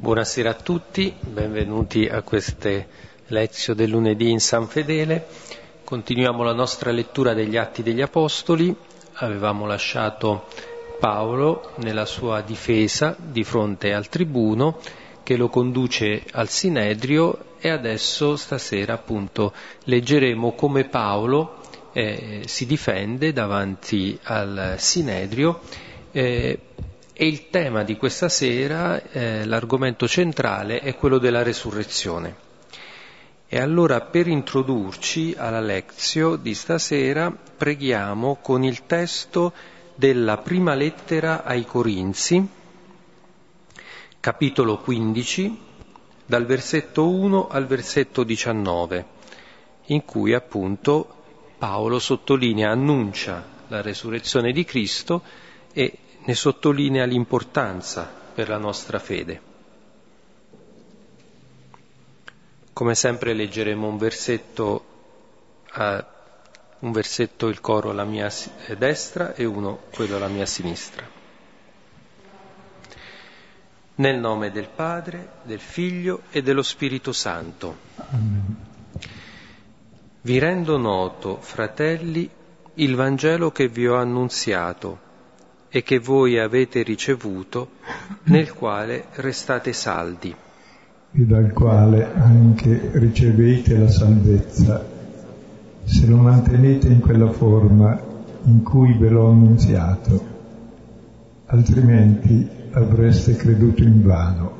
Buonasera a tutti, benvenuti a queste lezioni del lunedì in San Fedele. Continuiamo la nostra lettura degli Atti degli Apostoli. Avevamo lasciato Paolo nella sua difesa di fronte al tribuno che lo conduce al Sinedrio e adesso stasera appunto leggeremo come Paolo eh, si difende davanti al Sinedrio eh, e il tema di questa sera, eh, l'argomento centrale, è quello della resurrezione. E allora per introdurci alla lezio di stasera preghiamo con il testo della prima lettera ai Corinzi, capitolo 15, dal versetto 1 al versetto 19, in cui appunto Paolo sottolinea, annuncia la resurrezione di Cristo e ne sottolinea l'importanza per la nostra fede. Come sempre leggeremo un versetto, uh, un versetto il coro alla mia destra e uno quello alla mia sinistra. Nel nome del Padre, del Figlio e dello Spirito Santo. Amen. Vi rendo noto, fratelli, il Vangelo che vi ho annunziato e che voi avete ricevuto, nel quale restate saldi. E dal quale anche ricevete la salvezza, se lo mantenete in quella forma in cui ve l'ho annunziato, altrimenti avreste creduto in vano.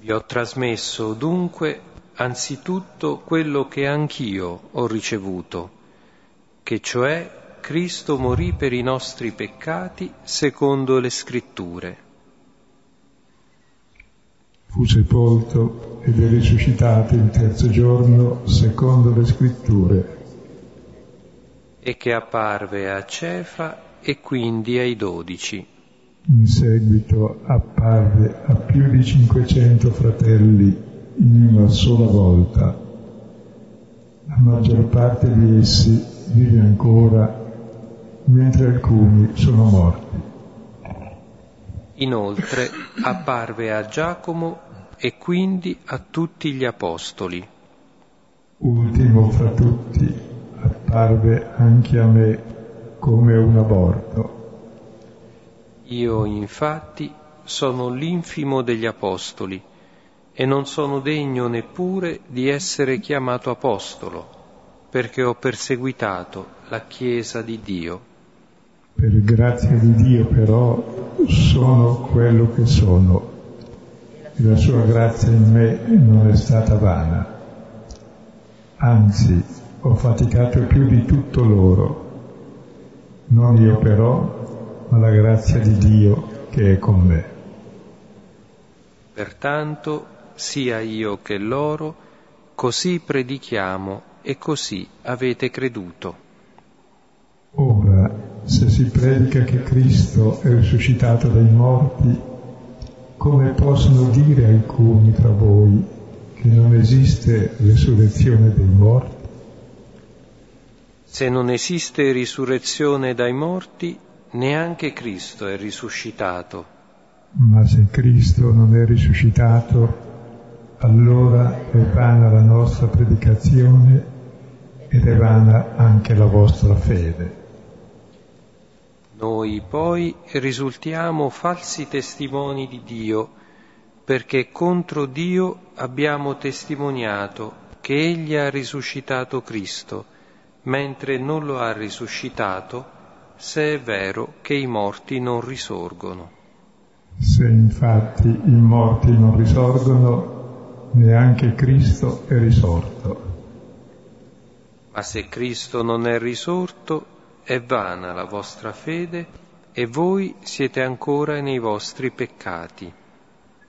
Vi ho trasmesso dunque anzitutto quello che anch'io ho ricevuto, che cioè Cristo morì per i nostri peccati secondo le scritture. Fu sepolto ed è risuscitato il terzo giorno secondo le scritture. E che apparve a Cefa e quindi ai dodici. In seguito apparve a più di 500 fratelli in una sola volta. La maggior parte di essi vive ancora mentre alcuni sono morti. Inoltre apparve a Giacomo e quindi a tutti gli apostoli. Ultimo fra tutti apparve anche a me come un aborto. Io infatti sono l'infimo degli apostoli e non sono degno neppure di essere chiamato apostolo, perché ho perseguitato la Chiesa di Dio. Per grazia di Dio però sono quello che sono e la sua grazia in me non è stata vana. Anzi, ho faticato più di tutto loro, non io però, ma la grazia di Dio che è con me. Pertanto, sia io che loro, così predichiamo e così avete creduto. Ora, se si predica che Cristo è risuscitato dai morti, come possono dire alcuni tra voi che non esiste risurrezione dei morti? Se non esiste risurrezione dai morti, neanche Cristo è risuscitato. Ma se Cristo non è risuscitato, allora è vana la nostra predicazione ed è vana anche la vostra fede. Noi poi risultiamo falsi testimoni di Dio, perché contro Dio abbiamo testimoniato che Egli ha risuscitato Cristo, mentre non lo ha risuscitato, se è vero che i morti non risorgono. Se infatti i morti non risorgono, neanche Cristo è risorto. Ma se Cristo non è risorto, è vana la vostra fede e voi siete ancora nei vostri peccati.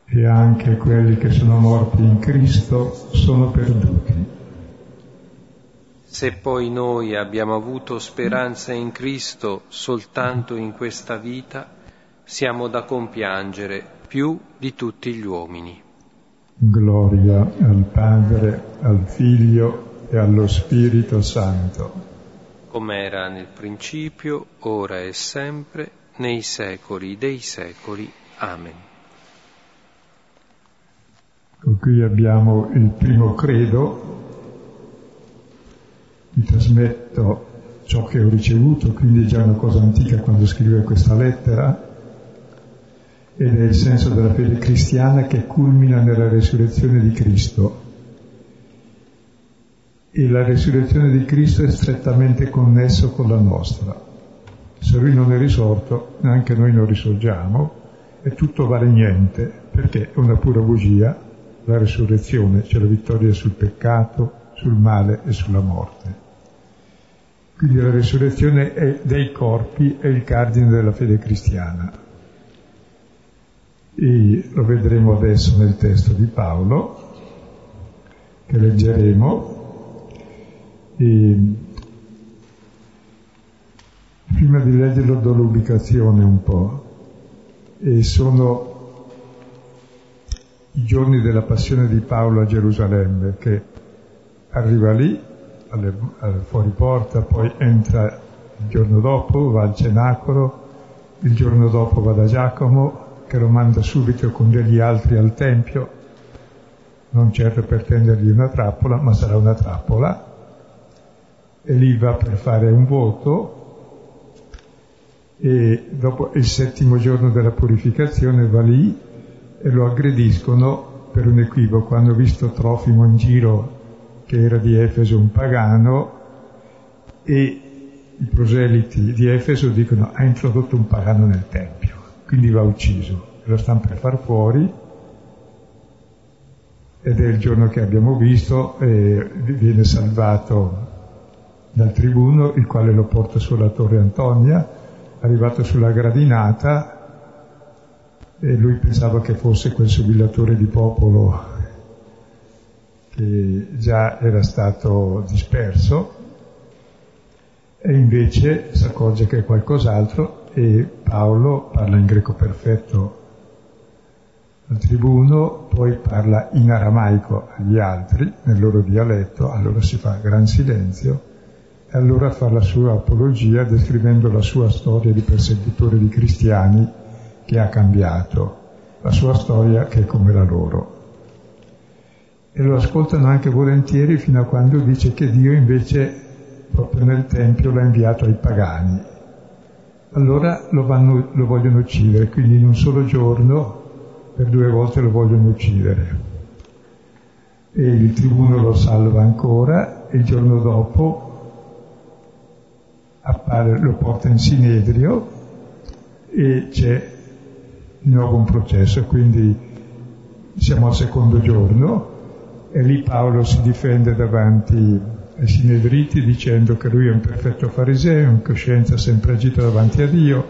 E anche quelli che sono morti in Cristo sono perduti. Se poi noi abbiamo avuto speranza in Cristo soltanto in questa vita, siamo da compiangere più di tutti gli uomini. Gloria al Padre, al Figlio e allo Spirito Santo come era nel principio, ora e sempre, nei secoli dei secoli. Amen. cui abbiamo il primo credo, vi trasmetto ciò che ho ricevuto, quindi è già una cosa antica quando scrive questa lettera, ed è il senso della fede cristiana che culmina nella resurrezione di Cristo. E la resurrezione di Cristo è strettamente connesso con la nostra. Se lui non è risorto, neanche noi non risorgiamo, e tutto vale niente, perché è una pura bugia, la resurrezione, c'è la vittoria sul peccato, sul male e sulla morte. Quindi la resurrezione dei corpi è il cardine della fede cristiana. E lo vedremo adesso nel testo di Paolo, che leggeremo. E prima di leggerlo do l'ubicazione un po'. E sono i giorni della passione di Paolo a Gerusalemme, che arriva lì, alle, alle fuori porta, poi entra il giorno dopo, va al cenacolo, il giorno dopo va da Giacomo, che lo manda subito con degli altri al Tempio, non certo per tendergli una trappola, ma sarà una trappola, e lì va per fare un voto, e dopo il settimo giorno della purificazione va lì e lo aggrediscono per un equivoco. Hanno visto Trofimo in giro che era di Efeso un pagano e i proseliti di Efeso dicono ha introdotto un pagano nel Tempio, quindi va ucciso. Lo stanno per far fuori ed è il giorno che abbiamo visto e viene salvato dal tribuno, il quale lo porta sulla torre Antonia, arrivato sulla gradinata e lui pensava che fosse quel subillatore di popolo che già era stato disperso e invece si accorge che è qualcos'altro e Paolo parla in greco perfetto al tribuno, poi parla in aramaico agli altri, nel loro dialetto, allora si fa gran silenzio allora fa la sua apologia descrivendo la sua storia di persecutore di cristiani che ha cambiato, la sua storia che è come la loro. E lo ascoltano anche volentieri fino a quando dice che Dio invece proprio nel Tempio l'ha inviato ai pagani. Allora lo, vanno, lo vogliono uccidere, quindi in un solo giorno per due volte lo vogliono uccidere. E il tribuno lo salva ancora e il giorno dopo appare, lo porta in Sinedrio e c'è di nuovo un processo, quindi siamo al secondo giorno e lì Paolo si difende davanti ai sinedriti dicendo che lui è un perfetto fariseo, in coscienza sempre agito davanti a Dio,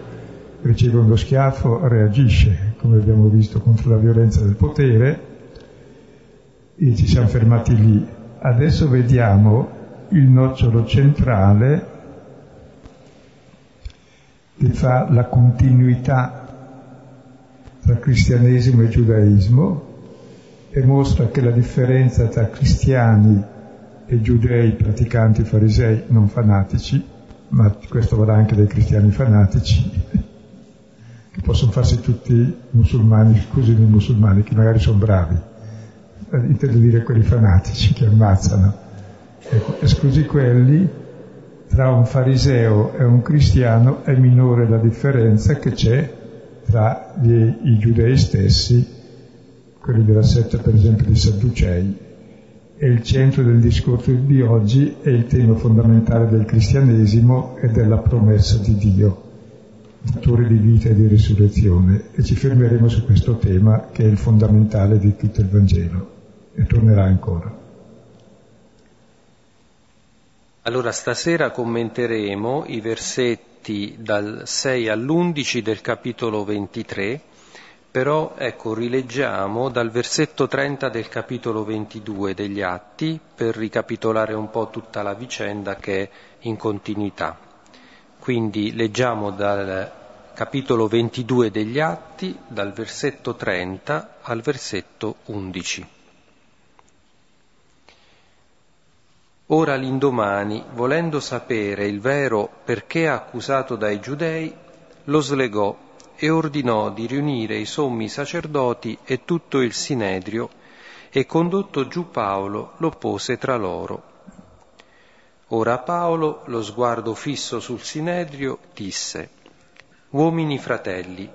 riceve uno schiaffo, reagisce, come abbiamo visto, contro la violenza del potere e ci siamo fermati lì. Adesso vediamo il nocciolo centrale che fa la continuità tra cristianesimo e giudaismo e mostra che la differenza tra cristiani e giudei praticanti farisei non fanatici, ma questo vale anche dei cristiani fanatici, che possono farsi tutti musulmani, scusi i musulmani, che magari sono bravi, eh, intendo dire quelli fanatici che ammazzano. Ecco, esclusi quelli, tra un fariseo e un cristiano è minore la differenza che c'è tra gli, i giudei stessi, quelli della setta per esempio dei Sadducei, e il centro del discorso di oggi è il tema fondamentale del cristianesimo e della promessa di Dio, datore di vita e di risurrezione, e ci fermeremo su questo tema che è il fondamentale di tutto il Vangelo. E tornerà ancora. Allora stasera commenteremo i versetti dal 6 all'11 del capitolo 23, però ecco, rileggiamo dal versetto 30 del capitolo 22 degli Atti per ricapitolare un po' tutta la vicenda che è in continuità. Quindi leggiamo dal capitolo 22 degli Atti, dal versetto 30 al versetto 11. Ora l'indomani, volendo sapere il vero perché accusato dai giudei, lo slegò e ordinò di riunire i sommi sacerdoti e tutto il sinedrio e condotto giù Paolo lo pose tra loro. Ora Paolo, lo sguardo fisso sul Sinedrio, disse, Uomini fratelli,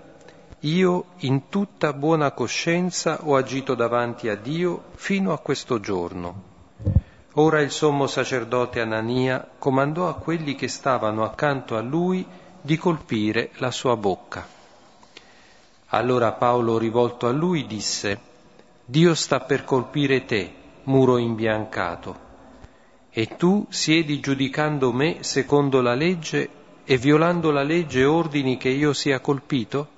io in tutta buona coscienza ho agito davanti a Dio fino a questo giorno. Ora il sommo sacerdote Anania comandò a quelli che stavano accanto a lui di colpire la sua bocca. Allora Paolo, rivolto a lui, disse, Dio sta per colpire te, muro imbiancato, e tu siedi giudicando me secondo la legge e violando la legge ordini che io sia colpito?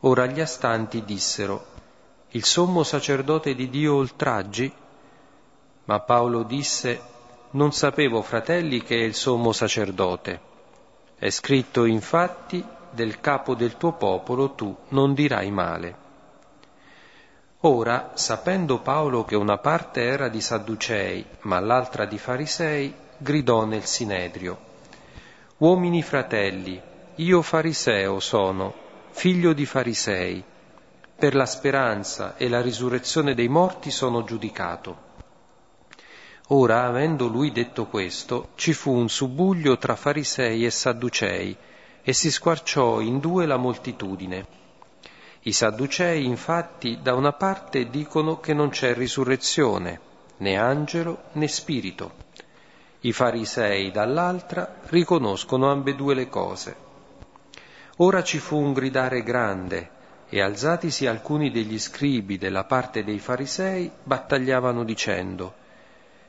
Ora gli astanti dissero, il sommo sacerdote di Dio oltraggi? Ma Paolo disse, non sapevo, fratelli, che è il sommo sacerdote. È scritto infatti, del capo del tuo popolo tu non dirai male. Ora, sapendo Paolo che una parte era di Sadducei, ma l'altra di Farisei, gridò nel Sinedrio, Uomini fratelli, io fariseo sono, figlio di farisei, per la speranza e la risurrezione dei morti sono giudicato. Ora, avendo lui detto questo, ci fu un subuglio tra farisei e sadducei, e si squarciò in due la moltitudine. I sadducei, infatti, da una parte dicono che non c'è risurrezione, né angelo né spirito. I farisei, dall'altra, riconoscono ambedue le cose. Ora ci fu un gridare grande, e alzatisi alcuni degli scribi della parte dei farisei, battagliavano dicendo,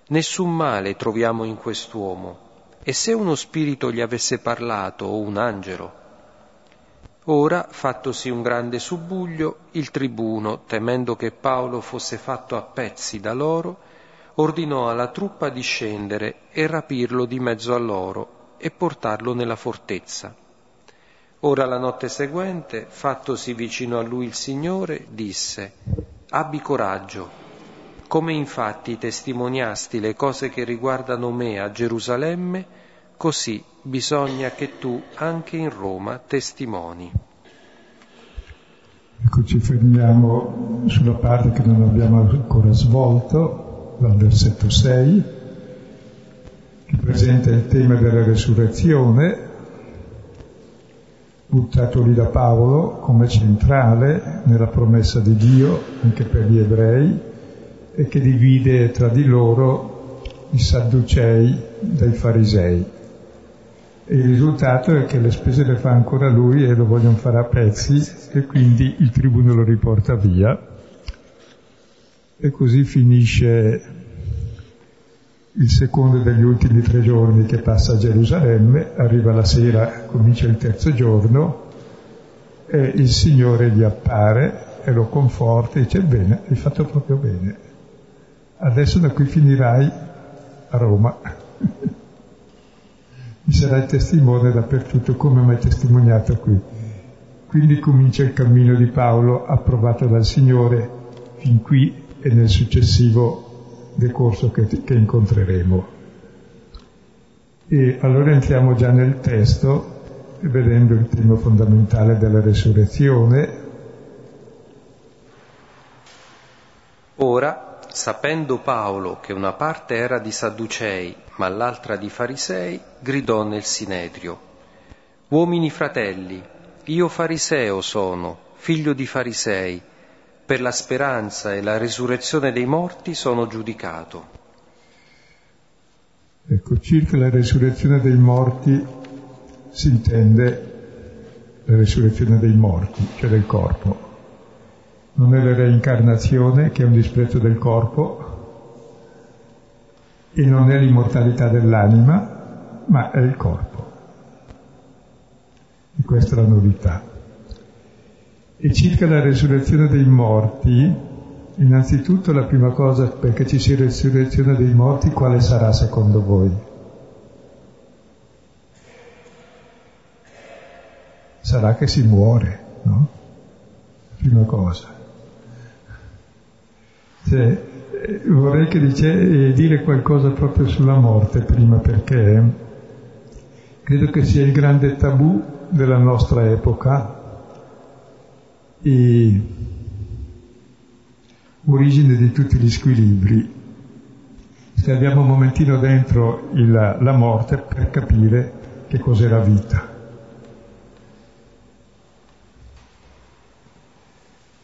Nessun male troviamo in quest'uomo, e se uno spirito gli avesse parlato o un angelo? Ora, fattosi un grande subbuglio, il tribuno, temendo che Paolo fosse fatto a pezzi da loro, ordinò alla truppa di scendere e rapirlo di mezzo a loro e portarlo nella fortezza. Ora la notte seguente, fattosi vicino a lui il Signore, disse, Abbi coraggio, come infatti testimoniasti le cose che riguardano me a Gerusalemme, così bisogna che tu anche in Roma testimoni. Ecco, ci fermiamo sulla parte che non abbiamo ancora svolto, dal versetto 6, che presenta il tema della resurrezione buttato lì da Paolo come centrale nella promessa di Dio anche per gli ebrei e che divide tra di loro i sadducei dai farisei. E il risultato è che le spese le fa ancora lui e lo vogliono fare a pezzi e quindi il tribuno lo riporta via. E così finisce il secondo degli ultimi tre giorni che passa a Gerusalemme, arriva la sera, comincia il terzo giorno e il Signore gli appare e lo conforta e dice bene, hai fatto proprio bene, adesso da qui finirai a Roma. Mi sarai testimone dappertutto come mi hai testimoniato qui. Quindi comincia il cammino di Paolo approvato dal Signore fin qui e nel successivo decorso che, che incontreremo. E allora entriamo già nel testo, vedendo il tema fondamentale della resurrezione. Ora, sapendo Paolo che una parte era di Sadducei, ma l'altra di Farisei, gridò nel Sinedrio, Uomini fratelli, io fariseo sono, figlio di farisei, per la speranza e la risurrezione dei morti sono giudicato. Ecco, circa la risurrezione dei morti si intende la risurrezione dei morti, cioè del corpo. Non è la reincarnazione che è un disprezzo del corpo e non è l'immortalità dell'anima, ma è il corpo. E questa è la novità. E circa la resurrezione dei morti, innanzitutto la prima cosa perché ci sia resurrezione dei morti, quale sarà secondo voi? Sarà che si muore, no? Prima cosa. Cioè, vorrei dice, eh, dire qualcosa proprio sulla morte prima perché credo che sia il grande tabù della nostra epoca e origine di tutti gli squilibri. Se abbiamo un momentino dentro il, la morte per capire che cos'è la vita.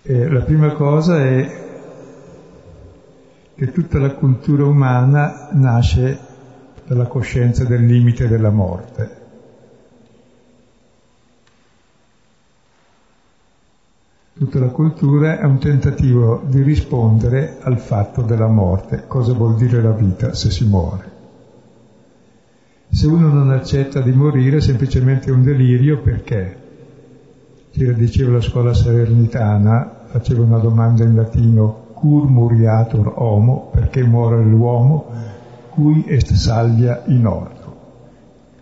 E la prima cosa è che tutta la cultura umana nasce dalla coscienza del limite della morte. Tutta la cultura è un tentativo di rispondere al fatto della morte, cosa vuol dire la vita se si muore. Se uno non accetta di morire è semplicemente un delirio perché, ci diceva la scuola salernitana, faceva una domanda in latino, cur muriatur homo, perché muore l'uomo, cui est salvia in orto.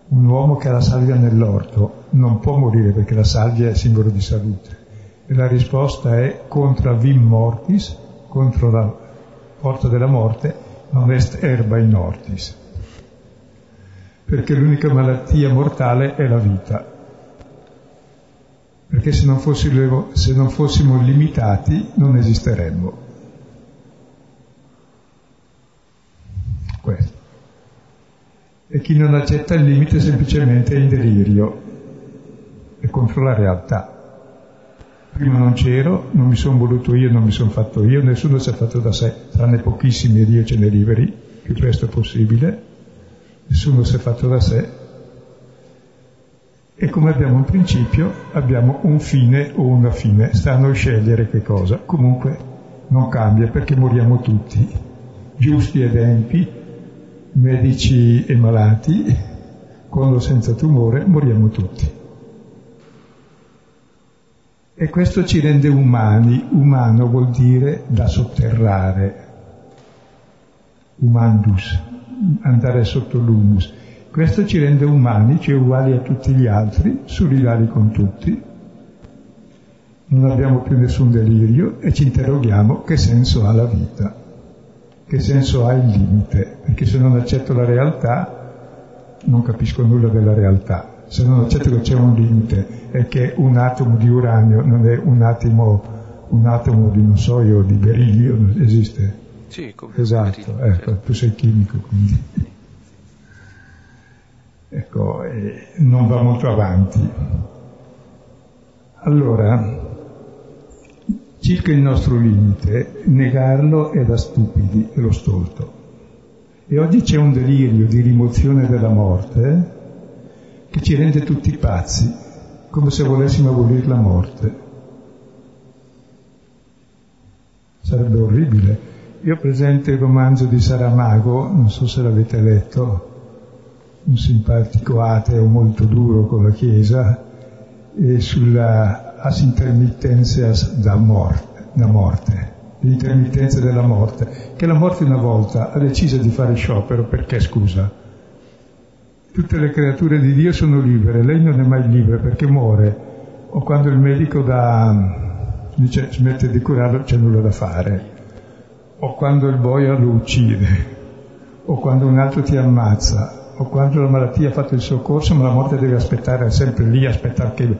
Un uomo che ha la salvia nell'orto non può morire perché la salvia è simbolo di salute. E la risposta è contra vim mortis, contro la porta della morte, non est erba in ortis. Perché l'unica malattia mortale è la vita. Perché se non fossimo, se non fossimo limitati non esisteremmo. Questo. E chi non accetta il limite semplicemente è in delirio, è contro la realtà. Prima non c'ero, non mi sono voluto io, non mi sono fatto io, nessuno si è fatto da sé, tranne pochissimi e Dio ce ne liberi, più presto possibile, nessuno si è fatto da sé. E come abbiamo un principio, abbiamo un fine o una fine, sta a noi scegliere che cosa. Comunque non cambia perché moriamo tutti, giusti ed empi, medici e malati, con o senza tumore, moriamo tutti. E questo ci rende umani. Umano vuol dire da sotterrare. Umandus, andare sotto l'humus. Questo ci rende umani, cioè uguali a tutti gli altri, solidari con tutti. Non abbiamo più nessun delirio e ci interroghiamo che senso ha la vita, che senso ha il limite, perché se non accetto la realtà non capisco nulla della realtà se non accetto che c'è un limite e che un atomo di uranio non è un atomo, un atomo di, non so io, di berillio, non esiste. Sì, come Esatto, berilio, ecco, certo. tu sei chimico, quindi. Ecco, eh, non va molto avanti. Allora, circa il nostro limite, negarlo è da stupidi, è lo stolto. E oggi c'è un delirio di rimozione della morte che ci rende tutti pazzi, come se volessimo abolire la morte. Sarebbe orribile. Io ho presente il romanzo di Saramago, non so se l'avete letto, un simpatico ateo molto duro con la Chiesa, e sulla as intermittenzias da morte, da morte, l'intermittenza della morte, che la morte una volta ha deciso di fare sciopero perché, scusa, tutte le creature di Dio sono libere, lei non è mai libera perché muore, o quando il medico dà, dice smette di curarlo c'è nulla da fare, o quando il boia lo uccide, o quando un altro ti ammazza, o quando la malattia ha fatto il suo corso, ma la morte deve aspettare, sempre lì, aspettare che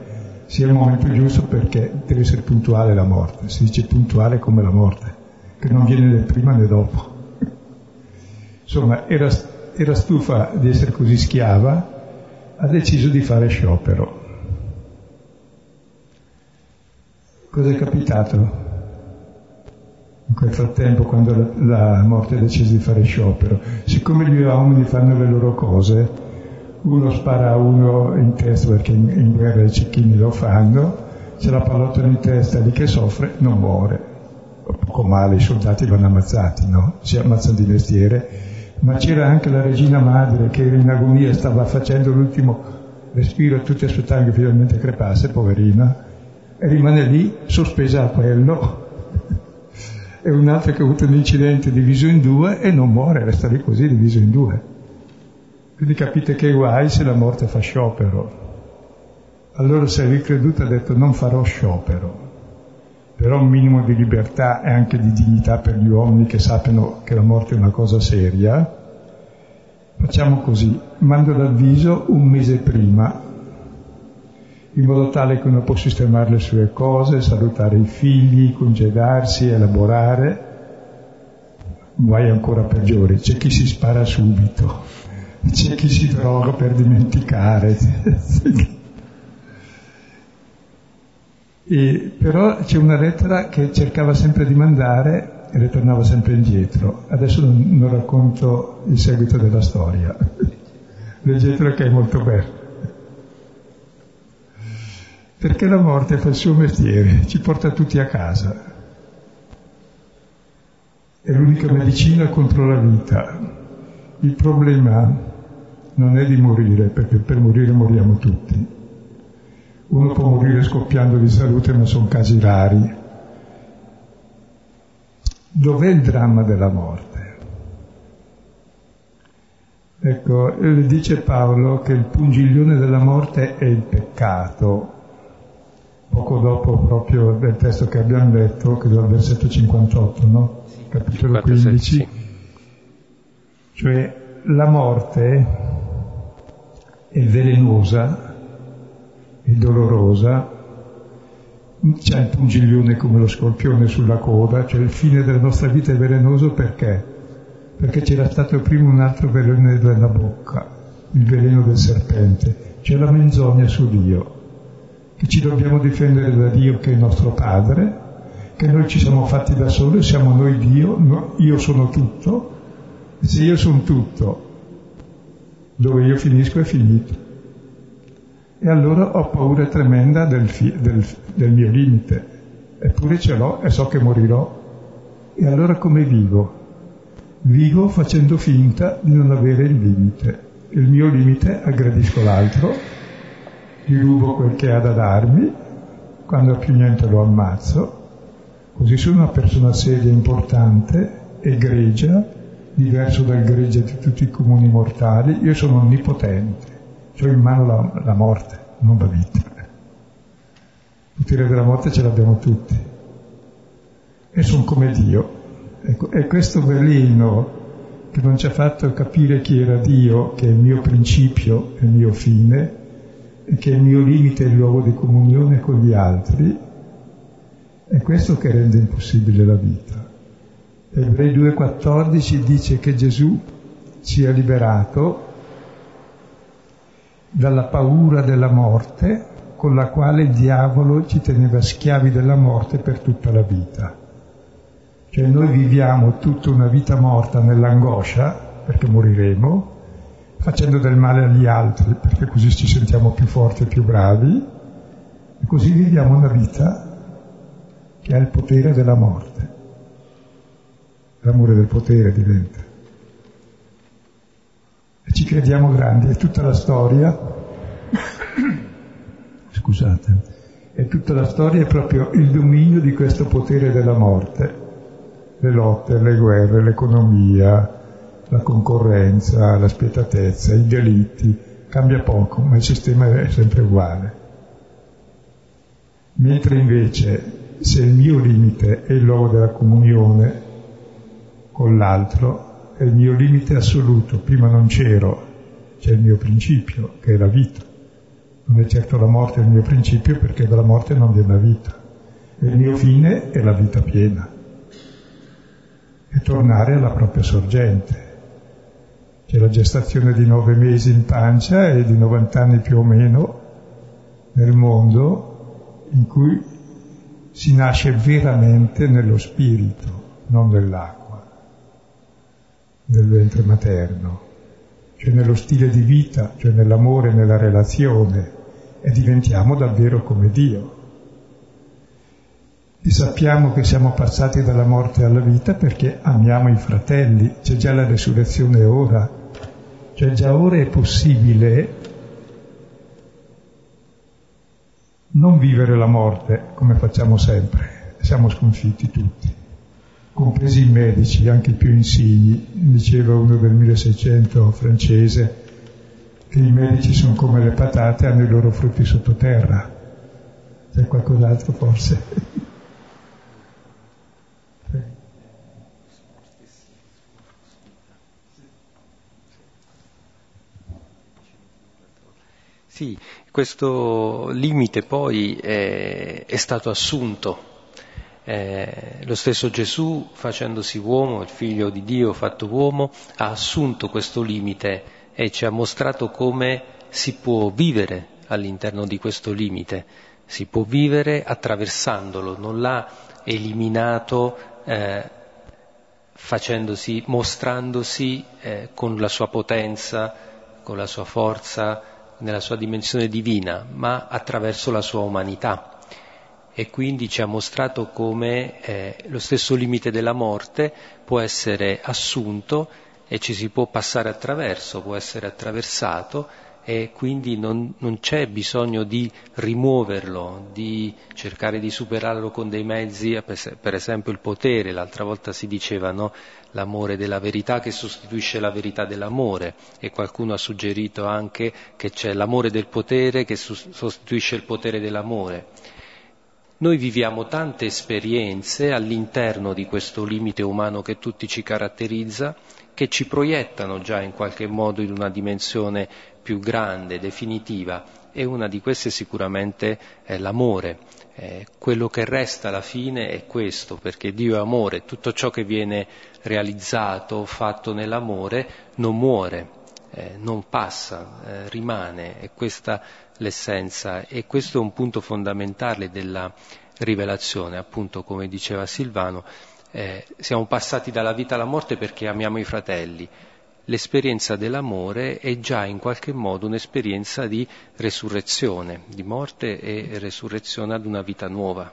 sia il momento giusto perché deve essere puntuale la morte, si dice puntuale come la morte, che non viene né prima né dopo. Insomma, era, era stufa di essere così schiava, ha deciso di fare sciopero. Cosa è capitato? in quel frattempo quando la, la morte ha deciso di fare sciopero. Siccome gli uomini fanno le loro cose, uno spara a uno in testa perché in, in guerra i cecchini lo fanno, c'è la pallottola in testa lì che soffre, non muore. Poco male, i soldati vanno ammazzati, no? Si ammazzano di mestiere. Ma c'era anche la regina madre che era in agonia, stava facendo l'ultimo respiro e tutti aspettavano che finalmente crepasse, poverina, e rimane lì sospesa a quello e un altro che ha avuto un incidente diviso in due e non muore, resta lì così diviso in due. Quindi capite che guai se la morte fa sciopero. Allora se è ricreduto ha detto non farò sciopero, però un minimo di libertà e anche di dignità per gli uomini che sappiano che la morte è una cosa seria. Facciamo così, mando l'avviso un mese prima, in modo tale che uno può sistemare le sue cose, salutare i figli, congedarsi, elaborare, guai ancora peggiori, c'è chi si spara subito, c'è chi si droga per dimenticare. E, però c'è una lettera che cercava sempre di mandare e ritornava sempre indietro. Adesso non, non racconto il seguito della storia, leggetelo che è molto bello. Perché la morte fa il suo mestiere, ci porta tutti a casa. È l'unica medicina contro la vita. Il problema non è di morire, perché per morire moriamo tutti uno può morire scoppiando di salute, ma sono casi rari. Dov'è il dramma della morte? Ecco, dice Paolo che il pungiglione della morte è il peccato. Poco dopo proprio del testo che abbiamo letto, che è dal versetto 58, no? Capitolo 15. Cioè la morte è velenosa e dolorosa, c'è il pungiglione come lo scorpione sulla coda, cioè il fine della nostra vita è velenoso perché? Perché c'era stato prima un altro veleno nella bocca, il veleno del serpente, c'è la menzogna su Dio, che ci dobbiamo difendere da Dio che è il nostro Padre, che noi ci siamo fatti da soli, siamo noi Dio, no, io sono tutto, e se io sono tutto, dove io finisco è finito. E allora ho paura tremenda del, fi- del, del mio limite, eppure ce l'ho e so che morirò. E allora come vivo? Vivo facendo finta di non avere il limite. Il mio limite aggredisco l'altro, gli rubo quel che ha da darmi, quando più niente lo ammazzo, così sono una persona seria, importante, egregia, diverso dal gregge di tutti i comuni mortali, io sono onnipotente ho in mano la, la morte, non la vita. Il potere della morte ce l'abbiamo tutti. E sono come Dio. Ecco, è questo veleno che non ci ha fatto capire chi era Dio, che è il mio principio e il mio fine, e che è il mio limite e il luogo di comunione con gli altri, è questo che rende impossibile la vita. Ebrei 2,14 dice che Gesù ci ha liberato dalla paura della morte con la quale il diavolo ci teneva schiavi della morte per tutta la vita. Cioè noi viviamo tutta una vita morta nell'angoscia, perché moriremo, facendo del male agli altri, perché così ci sentiamo più forti e più bravi, e così viviamo una vita che ha il potere della morte. L'amore del potere diventa. E ci crediamo grandi, è tutta la storia, scusate, è tutta la storia è proprio il dominio di questo potere della morte, le lotte, le guerre, l'economia, la concorrenza, la spietatezza, i delitti, cambia poco, ma il sistema è sempre uguale. Mentre invece se il mio limite è il luogo della comunione con l'altro, è il mio limite assoluto, prima non c'ero, c'è il mio principio, che è la vita. Non è certo la morte il mio principio perché dalla morte non viene la vita. E il mio fine è la vita piena. E tornare alla propria sorgente. C'è la gestazione di nove mesi in pancia e di 90 anni più o meno nel mondo in cui si nasce veramente nello spirito, non nell'acqua del ventre materno, cioè nello stile di vita, cioè nell'amore, nella relazione, e diventiamo davvero come Dio. E sappiamo che siamo passati dalla morte alla vita perché amiamo i fratelli, c'è già la resurrezione ora, cioè già ora è possibile non vivere la morte come facciamo sempre, siamo sconfitti tutti compresi i medici, anche i più insigni. Diceva uno del 1600 francese che i medici sono come le patate, hanno i loro frutti sottoterra. C'è qualcos'altro forse? Sì, questo limite poi è, è stato assunto Eh, lo stesso Gesù, facendosi uomo, il figlio di Dio fatto uomo, ha assunto questo limite e ci ha mostrato come si può vivere all'interno di questo limite, si può vivere attraversandolo, non l'ha eliminato eh, facendosi, mostrandosi eh, con la sua potenza, con la sua forza, nella sua dimensione divina, ma attraverso la sua umanità e quindi ci ha mostrato come eh, lo stesso limite della morte può essere assunto e ci si può passare attraverso, può essere attraversato e quindi non, non, c'è bisogno di rimuoverlo, di cercare di superarlo con dei mezzi, per esempio il potere, l'altra volta si diceva no? l'amore della verità che sostituisce la verità dell'amore e qualcuno ha suggerito anche che c'è l'amore del potere che sostituisce il potere dell'amore. Noi viviamo tante esperienze all'interno di questo limite umano che tutti ci caratterizza, che ci proiettano già in qualche modo in una dimensione più grande, definitiva, e una di queste sicuramente è l'amore. Eh, quello che resta alla fine è questo, perché Dio è amore, tutto ciò che viene realizzato, fatto nell'amore, non muore, eh, non passa, eh, rimane, è questa l'essenza e questo è un punto fondamentale della rivelazione, appunto come diceva Silvano, eh, siamo passati dalla vita alla morte perché amiamo i fratelli. L'esperienza dell'amore è già in qualche modo un'esperienza di resurrezione, di morte e resurrezione ad una vita nuova.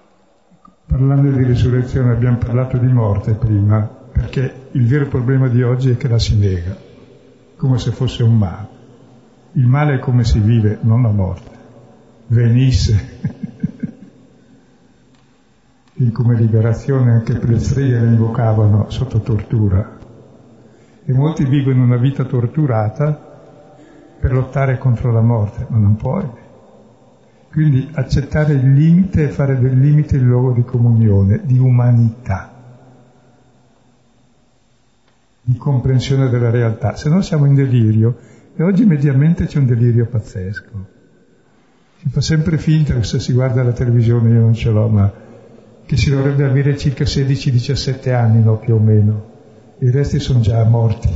Parlando di risurrezione abbiamo parlato di morte prima, perché il vero problema di oggi è che la si nega come se fosse un male. Il male è come si vive, non la morte. Venisse. In come liberazione anche per streghe la invocavano sotto tortura. E molti vivono una vita torturata per lottare contro la morte, ma non puoi. Quindi accettare il limite e fare del limite il luogo di comunione, di umanità di comprensione della realtà, se no siamo in delirio e oggi mediamente c'è un delirio pazzesco. Si fa sempre finta, se si guarda la televisione io non ce l'ho, ma che si dovrebbe avere circa 16-17 anni, no più o meno. I resti sono già morti.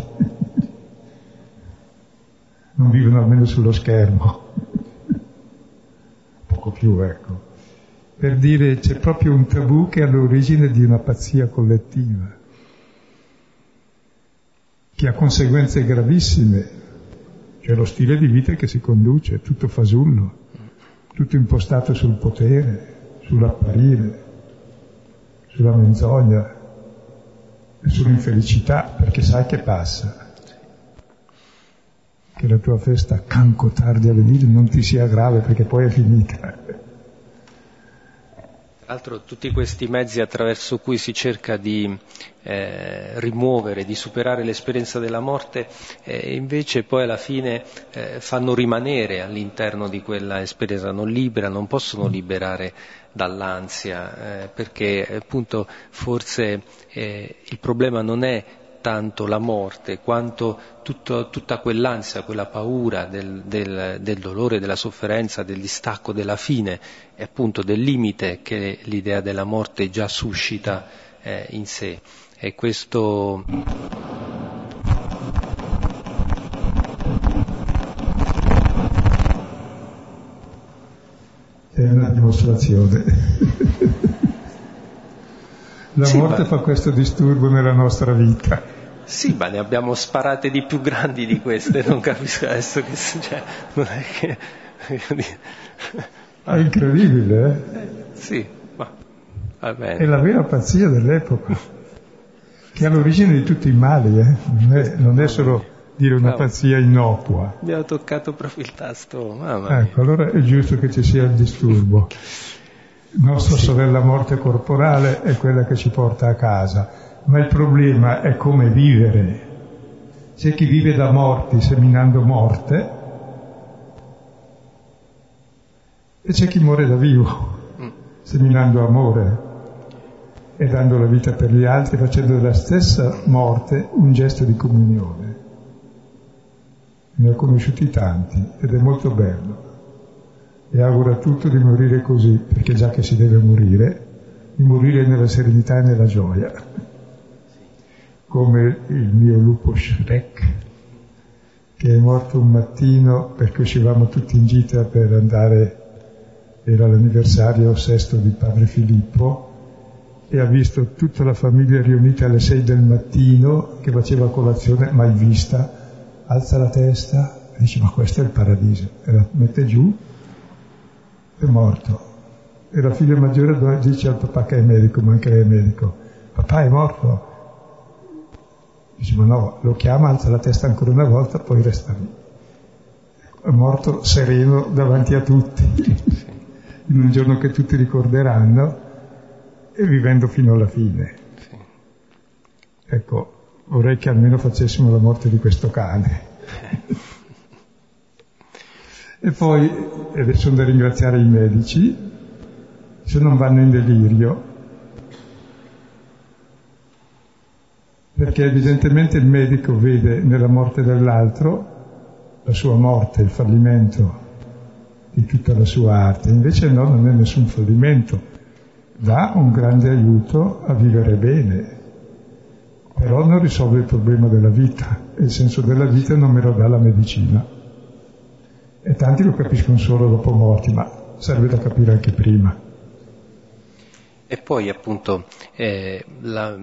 non vivono almeno sullo schermo. Poco più, ecco. Per dire c'è proprio un tabù che è all'origine di una pazzia collettiva che ha conseguenze gravissime, cioè lo stile di vita che si conduce, tutto fasullo, tutto impostato sul potere, sull'apparire, sulla menzogna e sull'infelicità, perché sai che passa. Che la tua festa canco tardi a venire non ti sia grave perché poi è finita l'altro tutti questi mezzi attraverso cui si cerca di eh, rimuovere, di superare l'esperienza della morte, eh, invece poi alla fine eh, fanno rimanere all'interno di quella esperienza, non libera, non possono liberare dall'ansia, eh, perché appunto forse eh, il problema non è tanto la morte quanto tutto, tutta quell'ansia, quella paura del, del, del, dolore, della sofferenza, del distacco, della fine e appunto del limite che l'idea della morte già suscita eh, in sé. E questo è una dimostrazione. La sì, morte ma... fa questo disturbo nella nostra vita. Sì, ma ne abbiamo sparate di più grandi di queste, non capisco adesso che cioè, non è che... È incredibile, eh? eh sì, ma va bene. È la vera pazzia dell'epoca, che è all'origine di tutti i mali, eh? non, è, non è solo dire una pazzia innocua. Mi ha toccato proprio il tasto, mamma mia. Ecco, allora è giusto che ci sia il disturbo. Nostra sì. sorella morte corporale è quella che ci porta a casa, ma il problema è come vivere. C'è chi vive da morti seminando morte e c'è chi muore da vivo mm. seminando amore e dando la vita per gli altri, facendo della stessa morte un gesto di comunione. Ne ho conosciuti tanti ed è molto bello e auguro a tutto di morire così, perché già che si deve morire, di morire nella serenità e nella gioia, come il mio lupo Shrek, che è morto un mattino perché uscivamo tutti in gita per andare, era l'anniversario sesto di padre Filippo, e ha visto tutta la famiglia riunita alle sei del mattino che faceva colazione mai vista, alza la testa e dice ma questo è il paradiso, e la mette giù, è morto. E la figlia maggiore dice al papà che è medico, ma anche lei è medico, papà è morto. Dice ma no, lo chiama, alza la testa ancora una volta, poi resta lì. È morto sereno davanti a tutti, in un giorno che tutti ricorderanno e vivendo fino alla fine. Ecco, vorrei che almeno facessimo la morte di questo cane. e poi, ed sono da ringraziare i medici, se non vanno in delirio, perché evidentemente il medico vede nella morte dell'altro la sua morte, il fallimento di tutta la sua arte, invece no, non è nessun fallimento, dà un grande aiuto a vivere bene, però non risolve il problema della vita, il senso della vita non me lo dà la medicina. E tanti lo capiscono solo dopo morti, ma serve da capire anche prima. E poi appunto eh, la,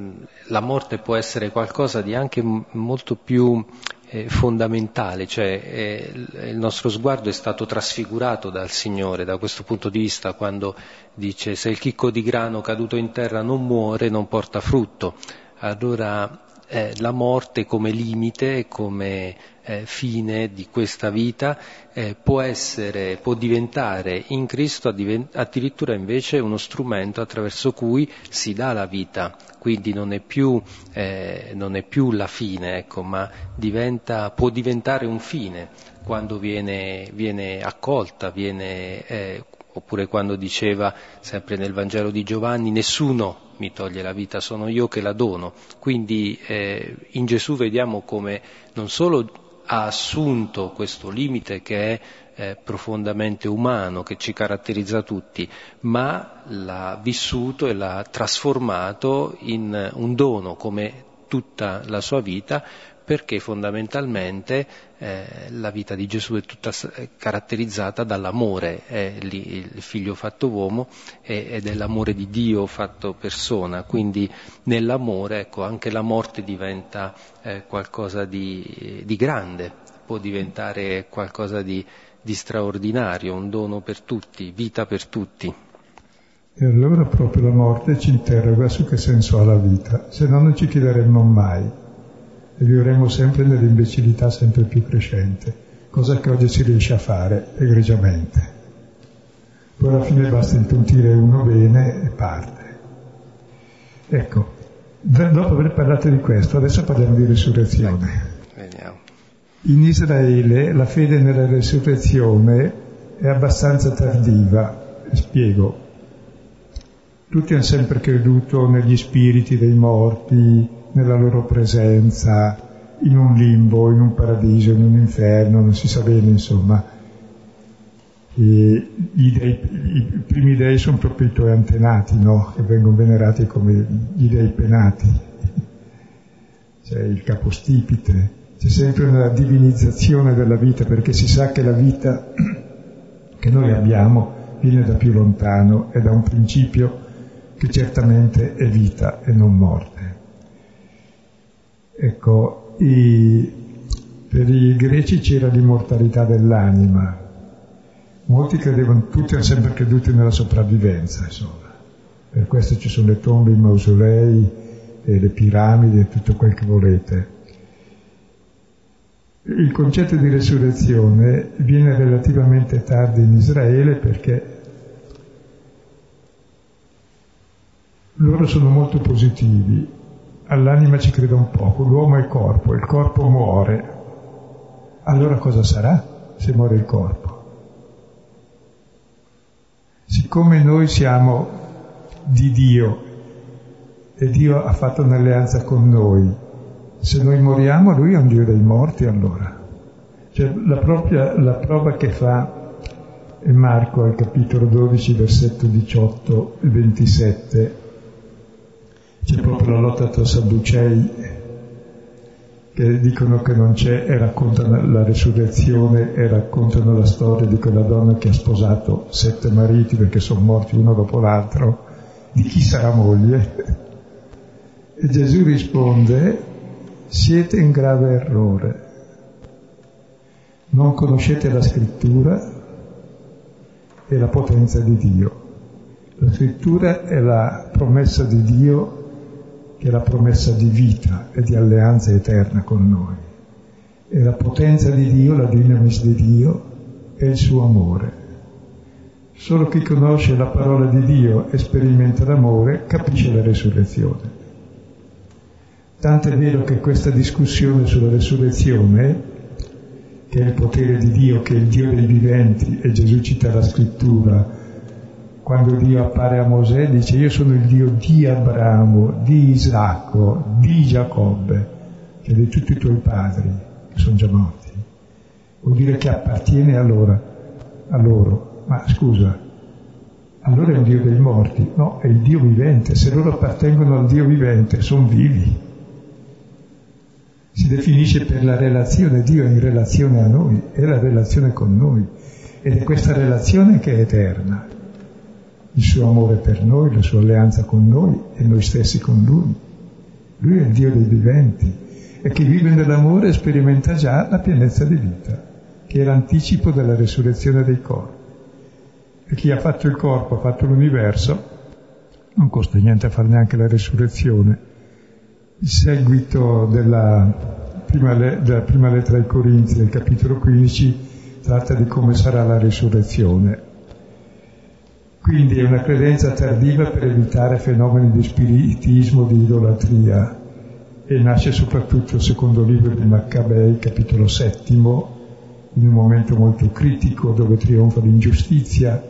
la, morte può essere qualcosa di anche molto più eh, fondamentale, cioè eh, il nostro sguardo è stato trasfigurato dal Signore da questo punto di vista quando dice se il chicco di grano caduto in terra non muore non porta frutto. Allora eh, la morte come limite, come eh, fine di questa vita eh, può essere, può diventare in Cristo addirittura invece uno strumento attraverso cui si dà la vita, quindi non è più, eh, non è più la fine, ecco, ma diventa, può diventare un fine quando viene, viene accolta, viene eh, oppure quando diceva sempre nel Vangelo di Giovanni nessuno mi toglie la vita, sono io che la dono. Quindi eh, in Gesù vediamo come non solo ha assunto questo limite che è eh, profondamente umano, che ci caratterizza tutti, ma l'ha vissuto e l'ha trasformato in un dono come tutta la sua vita perché fondamentalmente eh, la vita di Gesù è tutta caratterizzata dall'amore, è lì il figlio fatto uomo ed è l'amore di Dio fatto persona, quindi nell'amore ecco, anche la morte diventa eh, qualcosa di, di, grande, può diventare qualcosa di, di straordinario, un dono per tutti, vita per tutti. E allora proprio la morte ci interroga su che senso ha la vita, se no non ci chiederemmo mai e vivremo sempre nell'imbecillità sempre più crescente, cosa che oggi si riesce a fare egregiamente. Poi alla fine basta intontire uno bene e parte. Ecco, dopo aver parlato di questo, adesso parliamo di risurrezione. In Israele la fede nella risurrezione è abbastanza tardiva, spiego. Tutti hanno sempre creduto negli spiriti dei morti, nella loro presenza, in un limbo, in un paradiso, in un inferno, non si sa bene, insomma. Dei, I primi dei sono proprio i tuoi antenati, no? Che vengono venerati come gli dei penati. C'è il capostipite, c'è sempre una divinizzazione della vita perché si sa che la vita che noi abbiamo viene da più lontano, è da un principio che certamente è vita e non morte. Ecco, i, per i greci c'era l'immortalità dell'anima, molti credevano, tutti hanno sempre creduto nella sopravvivenza, insomma. Per questo ci sono le tombe, i mausolei, e le piramidi e tutto quel che volete. Il concetto di resurrezione viene relativamente tardi in Israele perché loro sono molto positivi all'anima ci crede un poco, l'uomo è il corpo, il corpo muore. Allora cosa sarà se muore il corpo? Siccome noi siamo di Dio e Dio ha fatto un'alleanza con noi, se noi moriamo lui è un Dio dei morti allora. Cioè, la, propria, la prova che fa Marco al capitolo 12, versetto 18 e 27 C'è proprio la lotta tra Sadducei che dicono che non c'è e raccontano la resurrezione e raccontano la storia di quella donna che ha sposato sette mariti perché sono morti uno dopo l'altro, di chi sarà moglie. E Gesù risponde, siete in grave errore, non conoscete la scrittura e la potenza di Dio. La scrittura è la promessa di Dio che è la promessa di vita e di alleanza eterna con noi. E la potenza di Dio, la dinamis di Dio, è il suo amore. Solo chi conosce la parola di Dio e sperimenta l'amore capisce la resurrezione. Tanto è vero che questa discussione sulla resurrezione, che è il potere di Dio, che è il Dio dei viventi, e Gesù cita la scrittura, quando Dio appare a Mosè dice io sono il Dio di Abramo, di Isacco, di Giacobbe, cioè di tutti i tuoi padri che sono già morti. Vuol dire che appartiene a loro. A loro. Ma scusa, allora è un Dio dei morti? No, è il Dio vivente. Se loro appartengono al Dio vivente, sono vivi. Si definisce per la relazione, Dio è in relazione a noi, è la relazione con noi. Ed è questa relazione che è eterna il suo amore per noi, la sua alleanza con noi e noi stessi con Lui. Lui è il Dio dei viventi e chi vive nell'amore sperimenta già la pienezza di vita, che è l'anticipo della resurrezione dei corpi. E chi ha fatto il corpo, ha fatto l'universo, non costa niente a fare neanche la resurrezione. Il seguito della prima, le- della prima lettera ai Corinzi, del capitolo 15, tratta di come sarà la risurrezione quindi è una credenza tardiva per evitare fenomeni di spiritismo, di idolatria e nasce soprattutto il secondo libro di Maccabei, capitolo settimo, in un momento molto critico dove trionfa l'ingiustizia,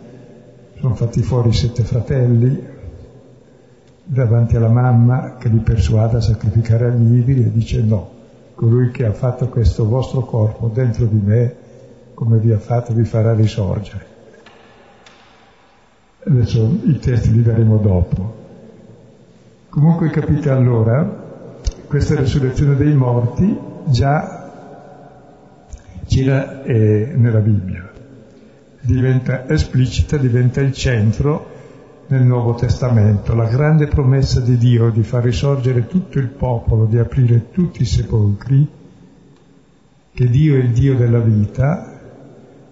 sono fatti fuori sette fratelli davanti alla mamma che li persuade a sacrificare agli idoli e dice no, colui che ha fatto questo vostro corpo dentro di me, come vi ha fatto, vi farà risorgere. Adesso i testi li daremo dopo. Comunque capite allora, questa resurrezione dei morti già c'era eh, nella Bibbia, diventa esplicita, diventa il centro nel Nuovo Testamento, la grande promessa di Dio di far risorgere tutto il popolo, di aprire tutti i sepolcri, che Dio è il Dio della vita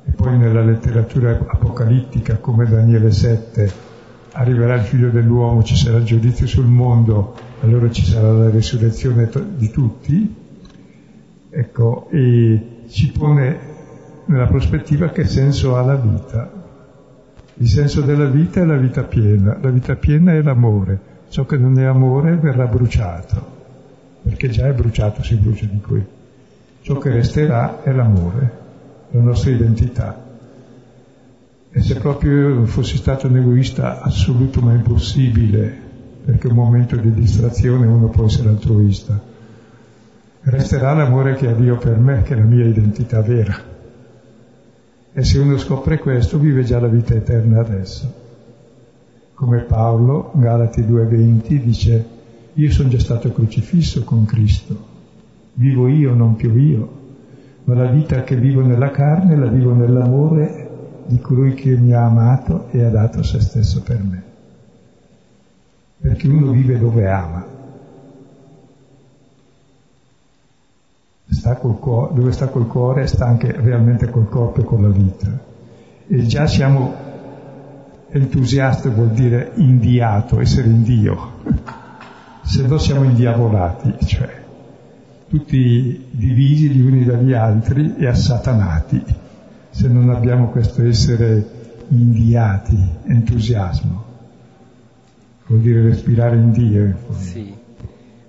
e poi nella letteratura apocalittica come Daniele 7 arriverà il figlio dell'uomo, ci sarà il giudizio sul mondo, allora ci sarà la risurrezione di tutti, ecco, e ci pone nella prospettiva che senso ha la vita. Il senso della vita è la vita piena, la vita piena è l'amore, ciò che non è amore verrà bruciato, perché già è bruciato, si brucia di qui. Ciò che resterà è l'amore la nostra identità. E se proprio io fossi stato un egoista assoluto ma impossibile, perché un momento di distrazione uno può essere altruista, resterà l'amore che ha Dio per me, che è la mia identità vera. E se uno scopre questo, vive già la vita eterna adesso. Come Paolo, Galati 2.20, dice, io sono già stato crocifisso con Cristo, vivo io, non più io, ma la vita che vivo nella carne la vivo nell'amore di colui che mi ha amato e ha dato se stesso per me. Perché uno vive dove ama. Sta cuore, dove sta col cuore sta anche realmente col corpo e con la vita. E già siamo entusiasti vuol dire indiato, essere in Dio. Se no siamo indiavolati, cioè tutti divisi gli uni dagli altri e assatanati, se non abbiamo questo essere inviati, entusiasmo. Vuol dire respirare in Dio. Sì.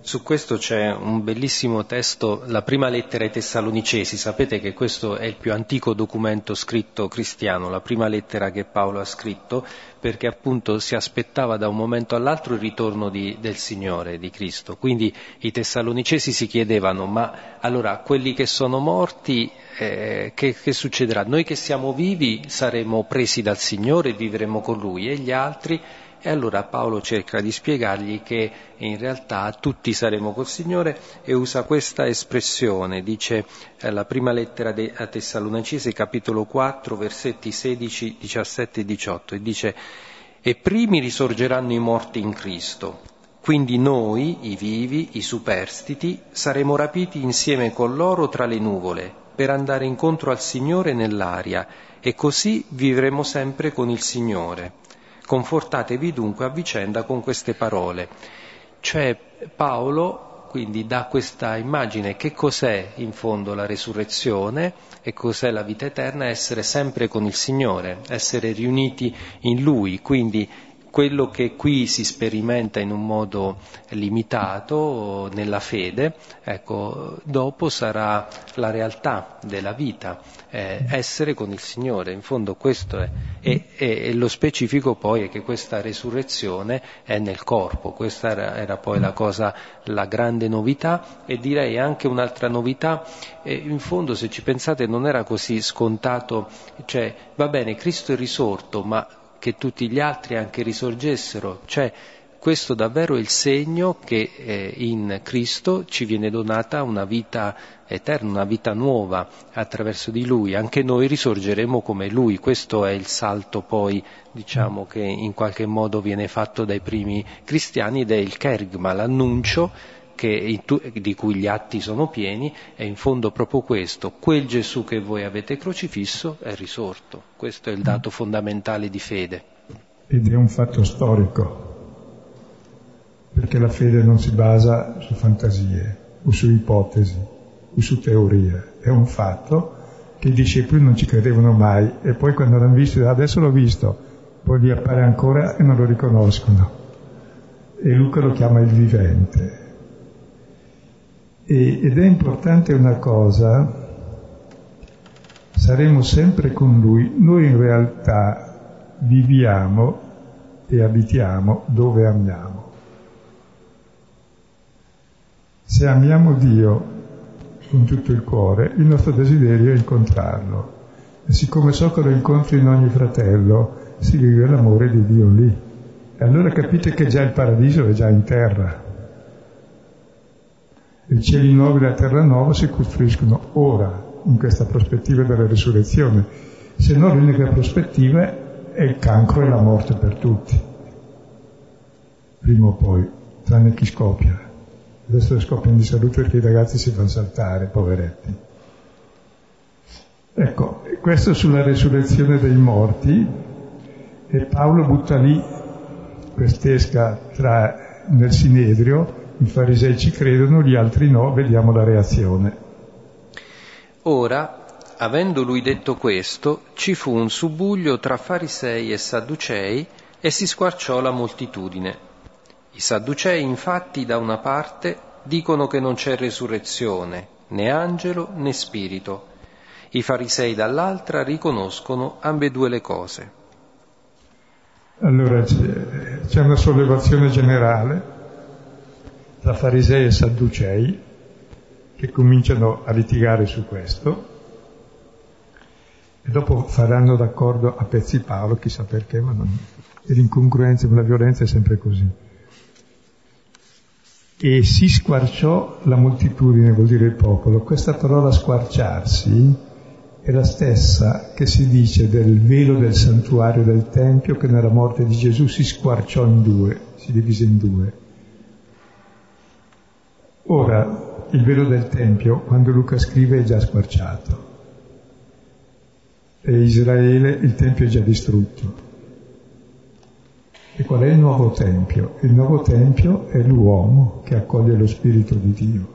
Su questo c'è un bellissimo testo, la prima lettera ai Tessalonicesi, sapete che questo è il più antico documento scritto cristiano, la prima lettera che Paolo ha scritto, perché appunto si aspettava da un momento all'altro il ritorno di, del Signore, di Cristo. Quindi i Tessalonicesi si chiedevano, ma allora quelli che sono morti, eh, che, che succederà? Noi che siamo vivi saremo presi dal Signore e vivremo con Lui e gli altri E allora Paolo cerca di spiegargli che in realtà tutti saremo col Signore e usa questa espressione, dice eh, la prima lettera a Tessalonicesi, capitolo 4, versetti 16, 17 e 18, e dice e primi risorgeranno i morti in Cristo. Quindi noi, i vivi, i superstiti, saremo rapiti insieme con loro tra le nuvole per andare incontro al Signore nell'aria e così vivremo sempre con il Signore. Confortatevi dunque a vicenda con queste parole. Cioè Paolo quindi dà questa immagine che cos'è in fondo la resurrezione e cos'è la vita eterna, essere sempre con il Signore, essere riuniti in Lui, quindi quello che qui si sperimenta in un modo limitato nella fede, ecco, dopo sarà la realtà della vita, eh, essere con il Signore. In fondo questo è. E, e, e, lo specifico poi è che questa resurrezione è nel corpo, questa era, era poi la cosa, la grande novità e direi anche un'altra novità, eh, in fondo se ci pensate non era così scontato, cioè va bene, Cristo è risorto, ma che tutti gli altri anche risorgessero, cioè questo davvero è il segno che eh, in Cristo ci viene donata una vita eterna, una vita nuova attraverso di Lui, anche noi risorgeremo come Lui, questo è il salto poi diciamo che in qualche modo viene fatto dai primi cristiani ed è il kerigma, l'annuncio che, di cui gli atti sono pieni, è in fondo proprio questo, quel Gesù che voi avete crocifisso è risorto, questo è il dato fondamentale di fede. Ed è un fatto storico, perché la fede non si basa su fantasie o su ipotesi o su teorie, è un fatto che i discepoli non ci credevano mai e poi quando l'hanno visto, adesso l'ho visto, poi vi appare ancora e non lo riconoscono. E Luca lo chiama il vivente. Ed è importante una cosa, saremo sempre con Lui, noi in realtà viviamo e abitiamo dove amiamo. Se amiamo Dio con tutto il cuore, il nostro desiderio è incontrarlo. E siccome so che lo incontro in ogni fratello, si vive l'amore di Dio lì. E allora capite che già il paradiso è già in terra i cieli nuovi e la terra nuova si costruiscono ora, in questa prospettiva della risurrezione, se no l'unica prospettiva è il cancro e la morte per tutti, prima o poi, tranne chi scoppia. Adesso scoppiano di salute perché i ragazzi si fanno saltare, poveretti. Ecco, questo sulla resurrezione dei morti, e Paolo butta lì quest'esca tra, nel Sinedrio i farisei ci credono, gli altri no, vediamo la reazione. Ora, avendo lui detto questo, ci fu un subuglio tra farisei e sadducei e si squarciò la moltitudine. I sadducei infatti da una parte dicono che non c'è resurrezione, né angelo né spirito. I farisei dall'altra riconoscono ambedue le cose. Allora c'è, c'è una sollevazione generale tra farisei e sadducei che cominciano a litigare su questo e dopo faranno d'accordo a pezzi Paolo, chissà perché, ma non... l'incongruenza e la violenza è sempre così. E si squarciò la moltitudine, vuol dire il popolo. Questa parola squarciarsi è la stessa che si dice del velo del santuario del Tempio che nella morte di Gesù si squarciò in due, si divise in due. Ora, il velo del Tempio, quando Luca scrive, è già squarciato. E Israele, il Tempio è già distrutto. E qual è il nuovo Tempio? Il nuovo Tempio è l'uomo che accoglie lo Spirito di Dio.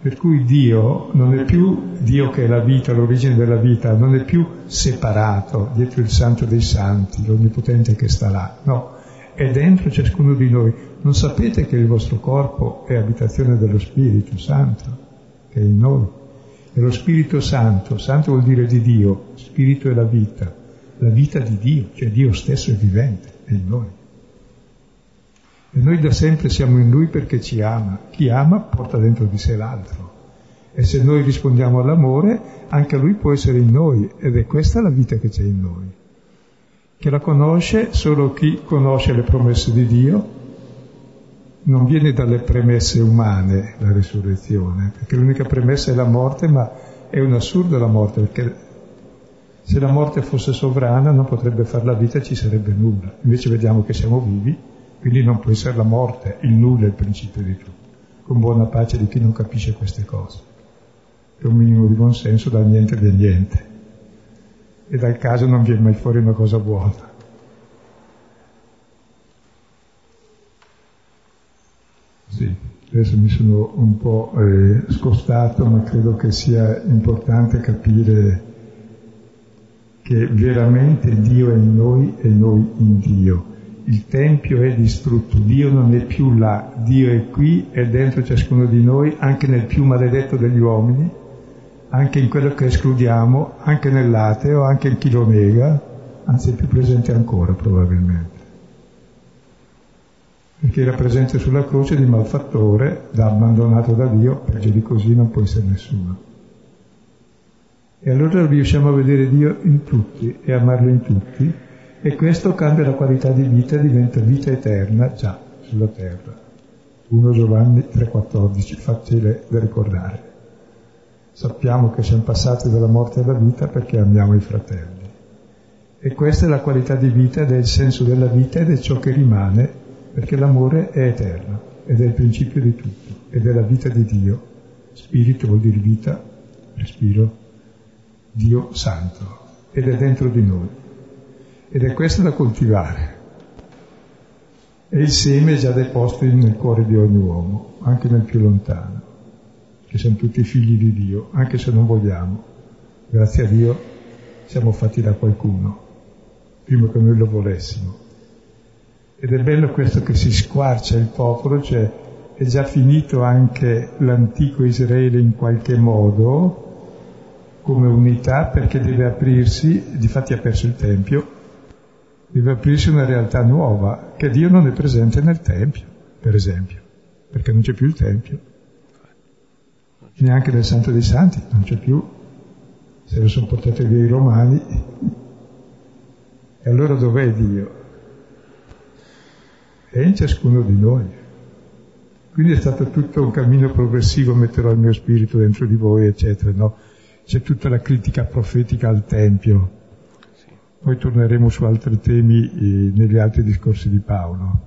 Per cui Dio non è più Dio che è la vita, l'origine della vita, non è più separato dietro il Santo dei Santi, l'Onnipotente che sta là. No, è dentro ciascuno di noi. Non sapete che il vostro corpo è abitazione dello Spirito Santo, che è in noi. E lo Spirito Santo, Santo vuol dire di Dio, Spirito è la vita, la vita di Dio, cioè Dio stesso è vivente, è in noi. E noi da sempre siamo in Lui perché ci ama. Chi ama porta dentro di sé l'altro. E se noi rispondiamo all'amore, anche Lui può essere in noi ed è questa la vita che c'è in noi. Che la conosce solo chi conosce le promesse di Dio, non viene dalle premesse umane la risurrezione, perché l'unica premessa è la morte, ma è un assurdo la morte, perché se la morte fosse sovrana non potrebbe fare la vita e ci sarebbe nulla. Invece vediamo che siamo vivi, quindi non può essere la morte, il nulla è il principio di tutto, con buona pace di chi non capisce queste cose. Che un minimo di buonsenso dal niente del niente e dal caso non viene mai fuori una cosa buona. Sì, adesso mi sono un po' eh, scostato, ma credo che sia importante capire che veramente Dio è in noi e noi in Dio. Il Tempio è distrutto, Dio non è più là, Dio è qui, è dentro ciascuno di noi, anche nel più maledetto degli uomini, anche in quello che escludiamo, anche nell'ateo, anche in chi lo nega, anzi è più presente ancora probabilmente. Perché era presente sulla croce di malfattore, da abbandonato da Dio, peggio di così non può essere nessuno. E allora riusciamo a vedere Dio in tutti e amarlo in tutti, e questo cambia la qualità di vita e diventa vita eterna già sulla terra. 1 Giovanni 3,14, facile da ricordare. Sappiamo che siamo passati dalla morte alla vita perché amiamo i fratelli. E questa è la qualità di vita ed è il senso della vita ed è ciò che rimane, perché l'amore è eterno ed è il principio di tutto ed è la vita di Dio. Spirito vuol dire vita, respiro, Dio santo ed è dentro di noi. Ed è questo da coltivare. E il seme è già deposto nel cuore di ogni uomo, anche nel più lontano che siamo tutti figli di Dio, anche se non vogliamo. Grazie a Dio siamo fatti da qualcuno, prima che noi lo volessimo. Ed è bello questo che si squarcia il popolo, cioè è già finito anche l'antico Israele in qualche modo come unità perché deve aprirsi, difatti ha perso il Tempio, deve aprirsi una realtà nuova, che Dio non è presente nel Tempio, per esempio, perché non c'è più il Tempio neanche nel Santo dei Santi, non c'è più, se lo sono portati via i romani. E allora dov'è Dio? È in ciascuno di noi. Quindi è stato tutto un cammino progressivo, metterò il mio spirito dentro di voi, eccetera, no? C'è tutta la critica profetica al Tempio. Poi torneremo su altri temi eh, negli altri discorsi di Paolo.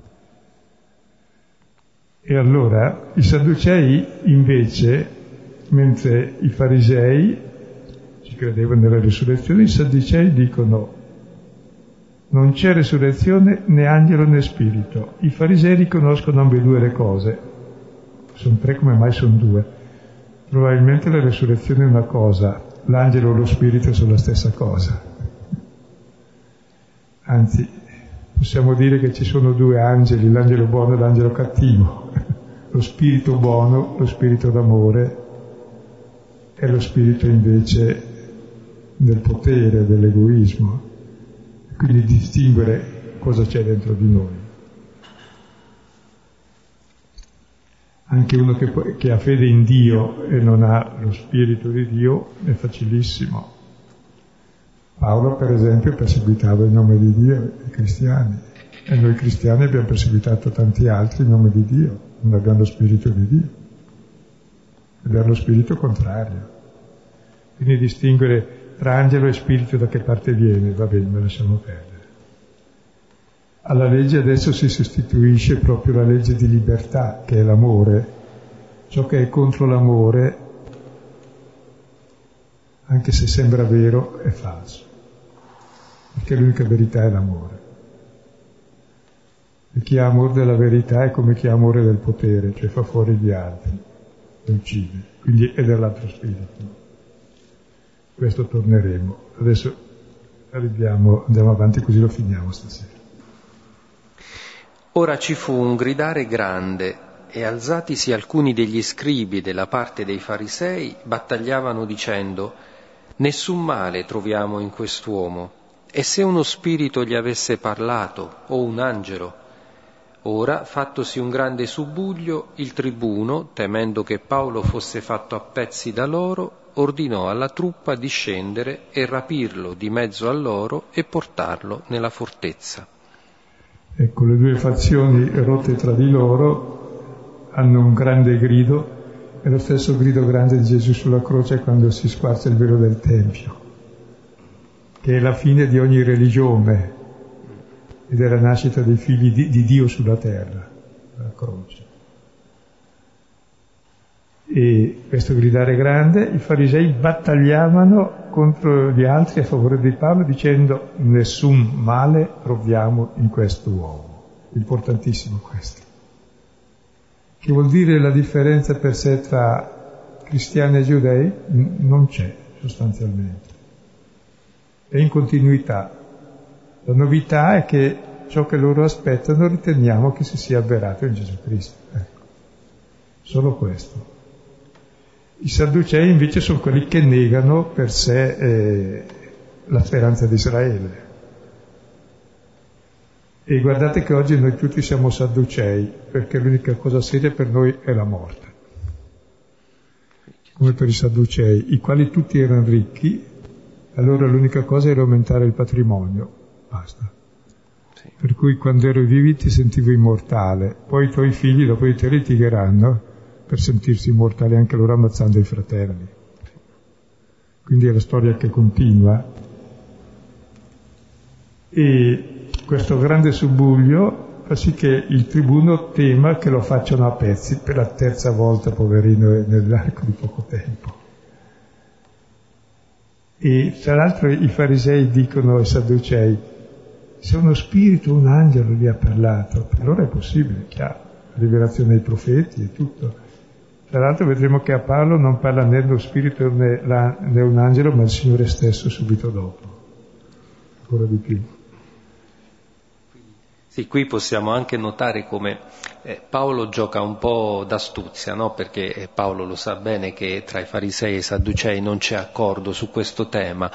E allora i Sadducei invece mentre i farisei ci credevano nella risurrezione, i saddicei dicono non c'è risurrezione né angelo né spirito. I farisei riconoscono ambedue le cose. Sono tre, come mai sono due? Probabilmente la risurrezione è una cosa, l'angelo e lo spirito sono la stessa cosa. Anzi, possiamo dire che ci sono due angeli, l'angelo buono e l'angelo cattivo. Lo spirito buono, lo spirito d'amore è lo spirito invece del potere, dell'egoismo, quindi distinguere cosa c'è dentro di noi. Anche uno che, che ha fede in Dio e non ha lo spirito di Dio è facilissimo. Paolo, per esempio, perseguitava in nome di Dio i cristiani e noi cristiani abbiamo perseguitato tanti altri in nome di Dio, non abbiamo lo spirito di Dio abbiamo lo spirito contrario. Quindi distinguere tra angelo e spirito da che parte viene, va bene, lasciamo perdere. Alla legge adesso si sostituisce proprio la legge di libertà, che è l'amore. Ciò che è contro l'amore, anche se sembra vero, è falso. Perché l'unica verità è l'amore. E chi ha amore della verità è come chi ha amore del potere, cioè fa fuori gli altri, uccide. Quindi è dell'altro spirito questo torneremo. Adesso arriviamo, andiamo avanti così lo finiamo stasera. Ora ci fu un gridare grande e alzatisi alcuni degli scribi della parte dei farisei battagliavano dicendo Nessun male troviamo in quest'uomo e se uno spirito gli avesse parlato o un angelo Ora, fattosi un grande subuglio, il tribuno, temendo che Paolo fosse fatto a pezzi da loro, ordinò alla truppa di scendere e rapirlo di mezzo a loro e portarlo nella fortezza. Ecco, le due fazioni rotte tra di loro hanno un grande grido, è lo stesso grido grande di Gesù sulla croce quando si squarcia il velo del Tempio, che è la fine di ogni religione ed è la nascita dei figli di, di Dio sulla terra, la croce. E questo gridare grande, i farisei battagliavano contro gli altri a favore di Paolo dicendo nessun male troviamo in questo uomo. Importantissimo questo. Che vuol dire la differenza per sé tra cristiani e giudei? Non c'è sostanzialmente. È in continuità. La novità è che ciò che loro aspettano riteniamo che si sia avverato in Gesù Cristo. Ecco. Solo questo. I Sadducei invece sono quelli che negano per sé eh, la speranza di Israele. E guardate che oggi noi tutti siamo Sadducei, perché l'unica cosa seria per noi è la morte. Come per i Sadducei, i quali tutti erano ricchi, allora l'unica cosa era aumentare il patrimonio. Basta. Sì. Per cui quando ero vivi ti sentivo immortale, poi i tuoi figli dopo di te litigheranno per sentirsi immortali anche loro ammazzando i fratelli. Quindi è la storia che continua. E questo grande subbuglio fa sì che il tribuno tema che lo facciano a pezzi per la terza volta, poverino, nell'arco di poco tempo. E tra l'altro i farisei dicono ai sadducei, se uno spirito un angelo gli ha parlato, loro è possibile, chiaro, la rivelazione dei profeti e tutto. Tra l'altro vedremo che a Paolo non parla né lo spirito né, la, né un angelo, ma il Signore stesso subito dopo. Ancora di più. Sì, qui possiamo anche notare come eh, Paolo gioca un po' d'astuzia, no? perché eh, Paolo lo sa bene che tra i farisei e i sadducei non c'è accordo su questo tema,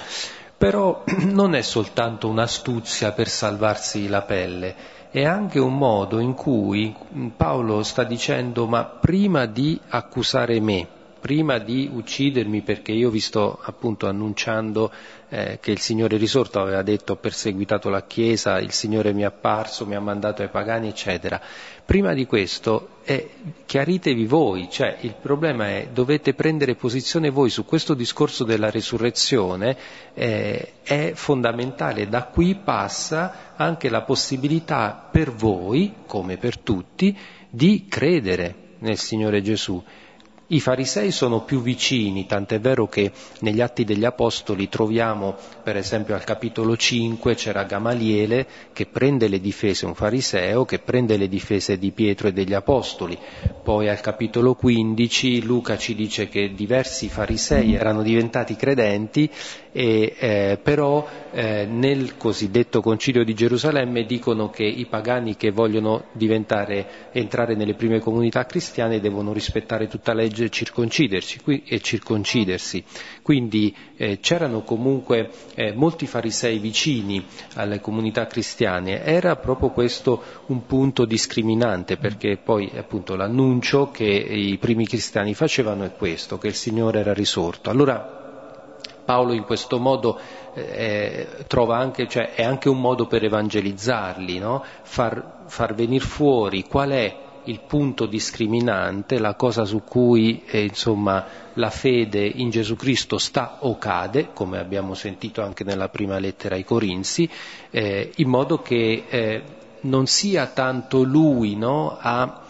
però non è soltanto un'astuzia per salvarsi la pelle, è anche un modo in cui Paolo sta dicendo ma prima di accusare me, prima di uccidermi perché io vi sto appunto annunciando eh, che il Signore risorto aveva detto ho perseguitato la Chiesa, il Signore mi è apparso, mi ha mandato ai pagani, eccetera. Prima di questo eh, chiaritevi voi, cioè il problema è dovete prendere posizione voi su questo discorso della resurrezione, eh, è fondamentale, da qui passa anche la possibilità per voi, come per tutti, di credere nel Signore Gesù. I farisei sono più vicini, tant'è vero che negli Atti degli Apostoli troviamo, per esempio al capitolo 5, c'era Gamaliele che prende le difese, un fariseo che prende le difese di Pietro e degli Apostoli. Poi al capitolo 15 Luca ci dice che diversi farisei erano diventati credenti e, eh, però eh, nel cosiddetto concilio di Gerusalemme dicono che i pagani che vogliono entrare nelle prime comunità cristiane devono rispettare tutta la legge e e circoncidersi. Quindi eh, c'erano comunque eh, molti farisei vicini alle comunità cristiane, era proprio questo un punto discriminante perché poi appunto l'annuncio che i primi cristiani facevano è questo, che il Signore era risorto. Allora Paolo in questo modo eh, anche, cioè, è anche un modo per evangelizzarli, no? far, far venire fuori qual è il punto discriminante, la cosa su cui eh, insomma, la fede in Gesù Cristo sta o cade, come abbiamo sentito anche nella prima lettera ai Corinzi, eh, in modo che eh, non sia tanto lui no, a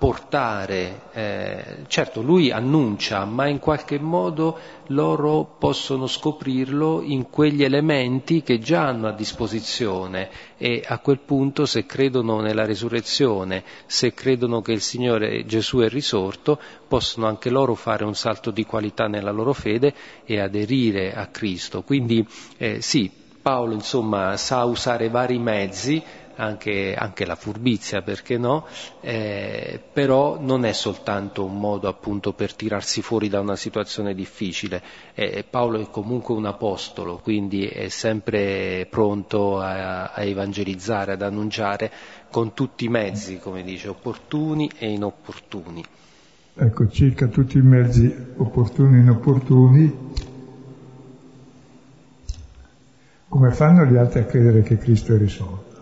portare, eh, certo lui annuncia, ma in qualche modo loro possono scoprirlo in quegli elementi che già hanno a disposizione e a quel punto se credono nella resurrezione, se credono che il Signore Gesù è risorto, possono anche loro fare un salto di qualità nella loro fede e aderire a Cristo. Quindi eh, sì, Paolo insomma sa usare vari mezzi anche, anche la furbizia, perché no? Eh, però non è soltanto un modo appunto per tirarsi fuori da una situazione difficile. Eh, Paolo è comunque un apostolo, quindi è sempre pronto a, a evangelizzare, ad annunciare con tutti i mezzi, come dice, opportuni e inopportuni. ecco, circa tutti i mezzi opportuni e inopportuni, come fanno gli altri a credere che Cristo è risolto?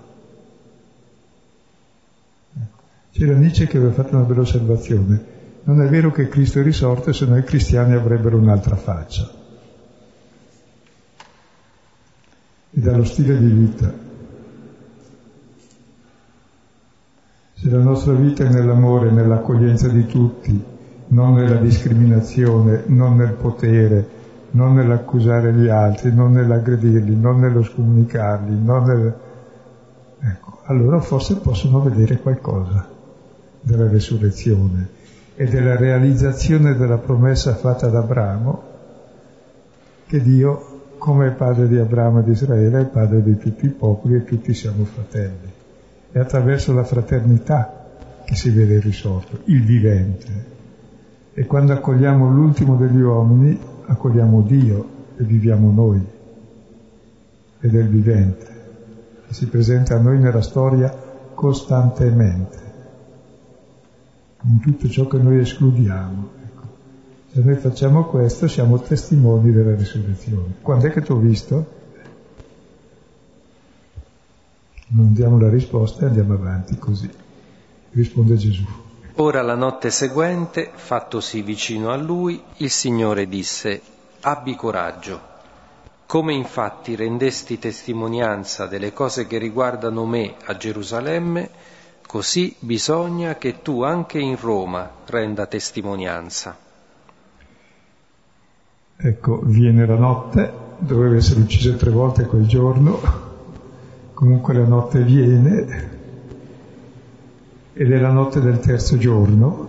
Ecco, c'era Nietzsche che aveva fatto una bella osservazione. Non è vero che Cristo è risorto se no i cristiani avrebbero un'altra faccia. E dallo stile di vita. Se la nostra vita è nell'amore, nell'accoglienza di tutti, non nella discriminazione, non nel potere, non nell'accusare gli altri, non nell'aggredirli, non nello scomunicarli, non nel... Ecco, allora forse possono vedere qualcosa della resurrezione e della realizzazione della promessa fatta ad Abramo, che Dio, come padre di Abramo e di Israele, è padre di tutti i popoli e tutti siamo fratelli. È attraverso la fraternità che si vede il risorto, il vivente. E quando accogliamo l'ultimo degli uomini, accogliamo Dio e viviamo noi. Ed è il vivente, che si presenta a noi nella storia costantemente, in tutto ciò che noi escludiamo. Ecco. Se noi facciamo questo siamo testimoni della risurrezione. Quando è che ti ho visto? Non diamo la risposta e andiamo avanti così. Risponde Gesù. Ora la notte seguente, fattosi vicino a lui, il Signore disse, Abbi coraggio. Come infatti rendesti testimonianza delle cose che riguardano me a Gerusalemme, così bisogna che tu anche in Roma renda testimonianza. Ecco, viene la notte, doveva essere ucciso tre volte quel giorno, Comunque la notte viene ed è la notte del terzo giorno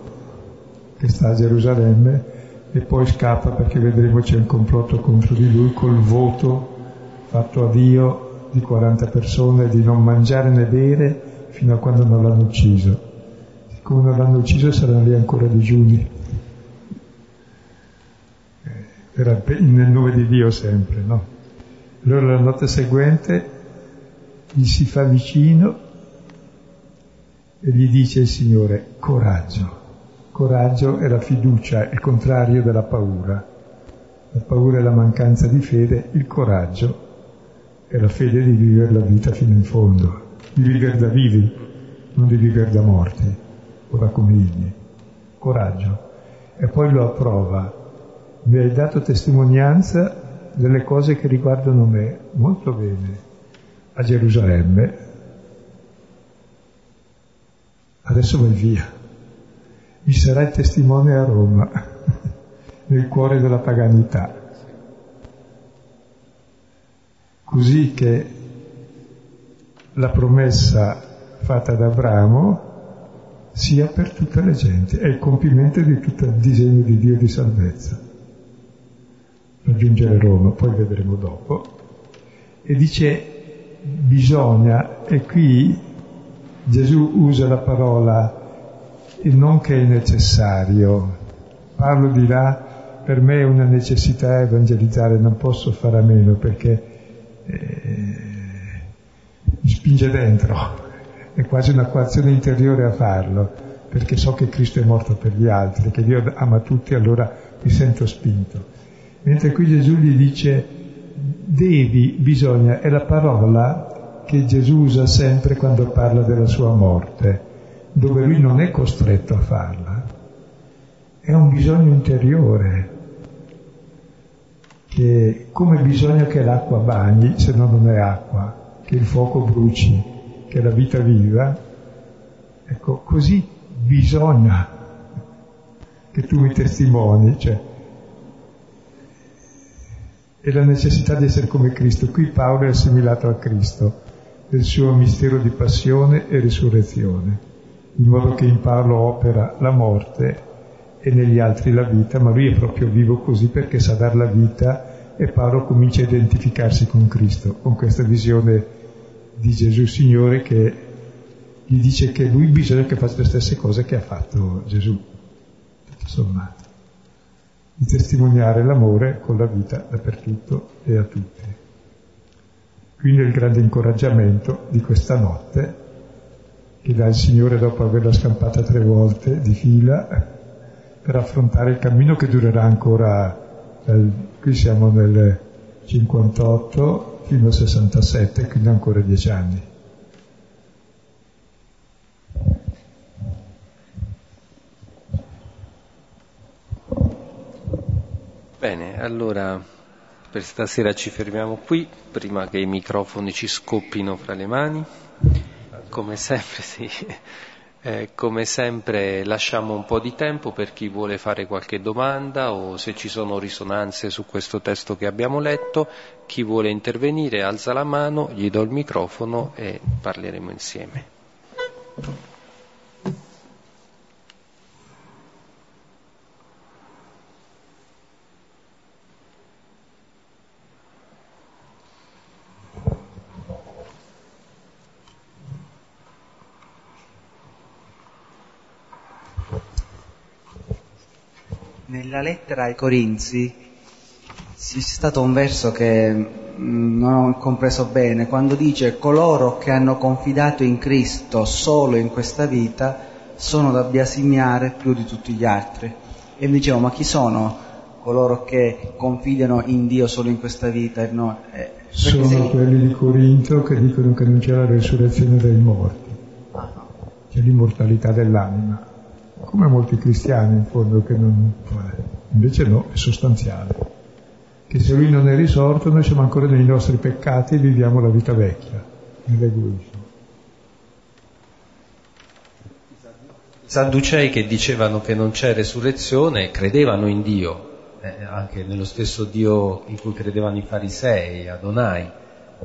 che sta a Gerusalemme e poi scappa perché vedremo c'è un complotto contro di lui col voto fatto a Dio di 40 persone di non mangiare né bere fino a quando non l'hanno ucciso. Siccome non l'hanno ucciso saranno lì ancora digiuni. Era nel nome di Dio sempre, no? Allora la notte seguente gli si fa vicino e gli dice il Signore, coraggio. Coraggio è la fiducia, il contrario della paura. La paura è la mancanza di fede, il coraggio è la fede di vivere la vita fino in fondo, di vivere da vivi, non di vivere da morti o da conigli. Coraggio. E poi lo approva. Mi hai dato testimonianza delle cose che riguardano me. Molto bene a Gerusalemme, adesso vai via, mi sarai testimone a Roma, nel cuore della paganità. Così che la promessa fatta ad Abramo sia per tutte le genti, è il compimento di tutto il disegno di Dio di salvezza. Raggiungere Roma, poi vedremo dopo. E dice bisogna, e qui Gesù usa la parola non che è necessario. Parlo di là, per me è una necessità evangelizzare, non posso fare a meno perché eh, mi spinge dentro, è quasi una coazione interiore a farlo, perché so che Cristo è morto per gli altri, che Dio ama tutti, allora mi sento spinto. Mentre qui Gesù gli dice devi, bisogna, è la parola che Gesù usa sempre quando parla della sua morte, dove lui non è costretto a farla, è un bisogno interiore, che come bisogna che l'acqua bagni, se no non è acqua, che il fuoco bruci, che la vita viva, ecco, così bisogna che tu mi testimoni, cioè e la necessità di essere come Cristo. Qui Paolo è assimilato a Cristo, nel suo mistero di passione e risurrezione, in modo che in Paolo opera la morte e negli altri la vita, ma lui è proprio vivo così perché sa dar la vita e Paolo comincia a identificarsi con Cristo, con questa visione di Gesù Signore che gli dice che lui bisogna che faccia le stesse cose che ha fatto Gesù, tutto sommato di testimoniare l'amore con la vita dappertutto e a tutti. Quindi il grande incoraggiamento di questa notte che dà il Signore dopo averla scampata tre volte di fila per affrontare il cammino che durerà ancora, dal, qui siamo nel 58 fino al 67, quindi ancora dieci anni. Bene, allora per stasera ci fermiamo qui, prima che i microfoni ci scoppino fra le mani. Come sempre, sì. Eh, come sempre lasciamo un po' di tempo per chi vuole fare qualche domanda o se ci sono risonanze su questo testo che abbiamo letto, chi vuole intervenire alza la mano, gli do il microfono e parleremo insieme. Nella lettera ai Corinzi c'è stato un verso che mm, non ho compreso bene, quando dice coloro che hanno confidato in Cristo solo in questa vita sono da biasimiare più di tutti gli altri. E mi dicevo, ma chi sono coloro che confidano in Dio solo in questa vita? No, eh, sono se... quelli di Corinto che dicono che non c'è la resurrezione dei morti, ah, c'è l'immortalità dell'anima come molti cristiani in fondo che non... invece no, è sostanziale. Che se lui non è risorto noi siamo ancora nei nostri peccati e viviamo la vita vecchia, nell'egoismo. I Sadducei che dicevano che non c'è resurrezione credevano in Dio, eh, anche nello stesso Dio in cui credevano i farisei, Adonai,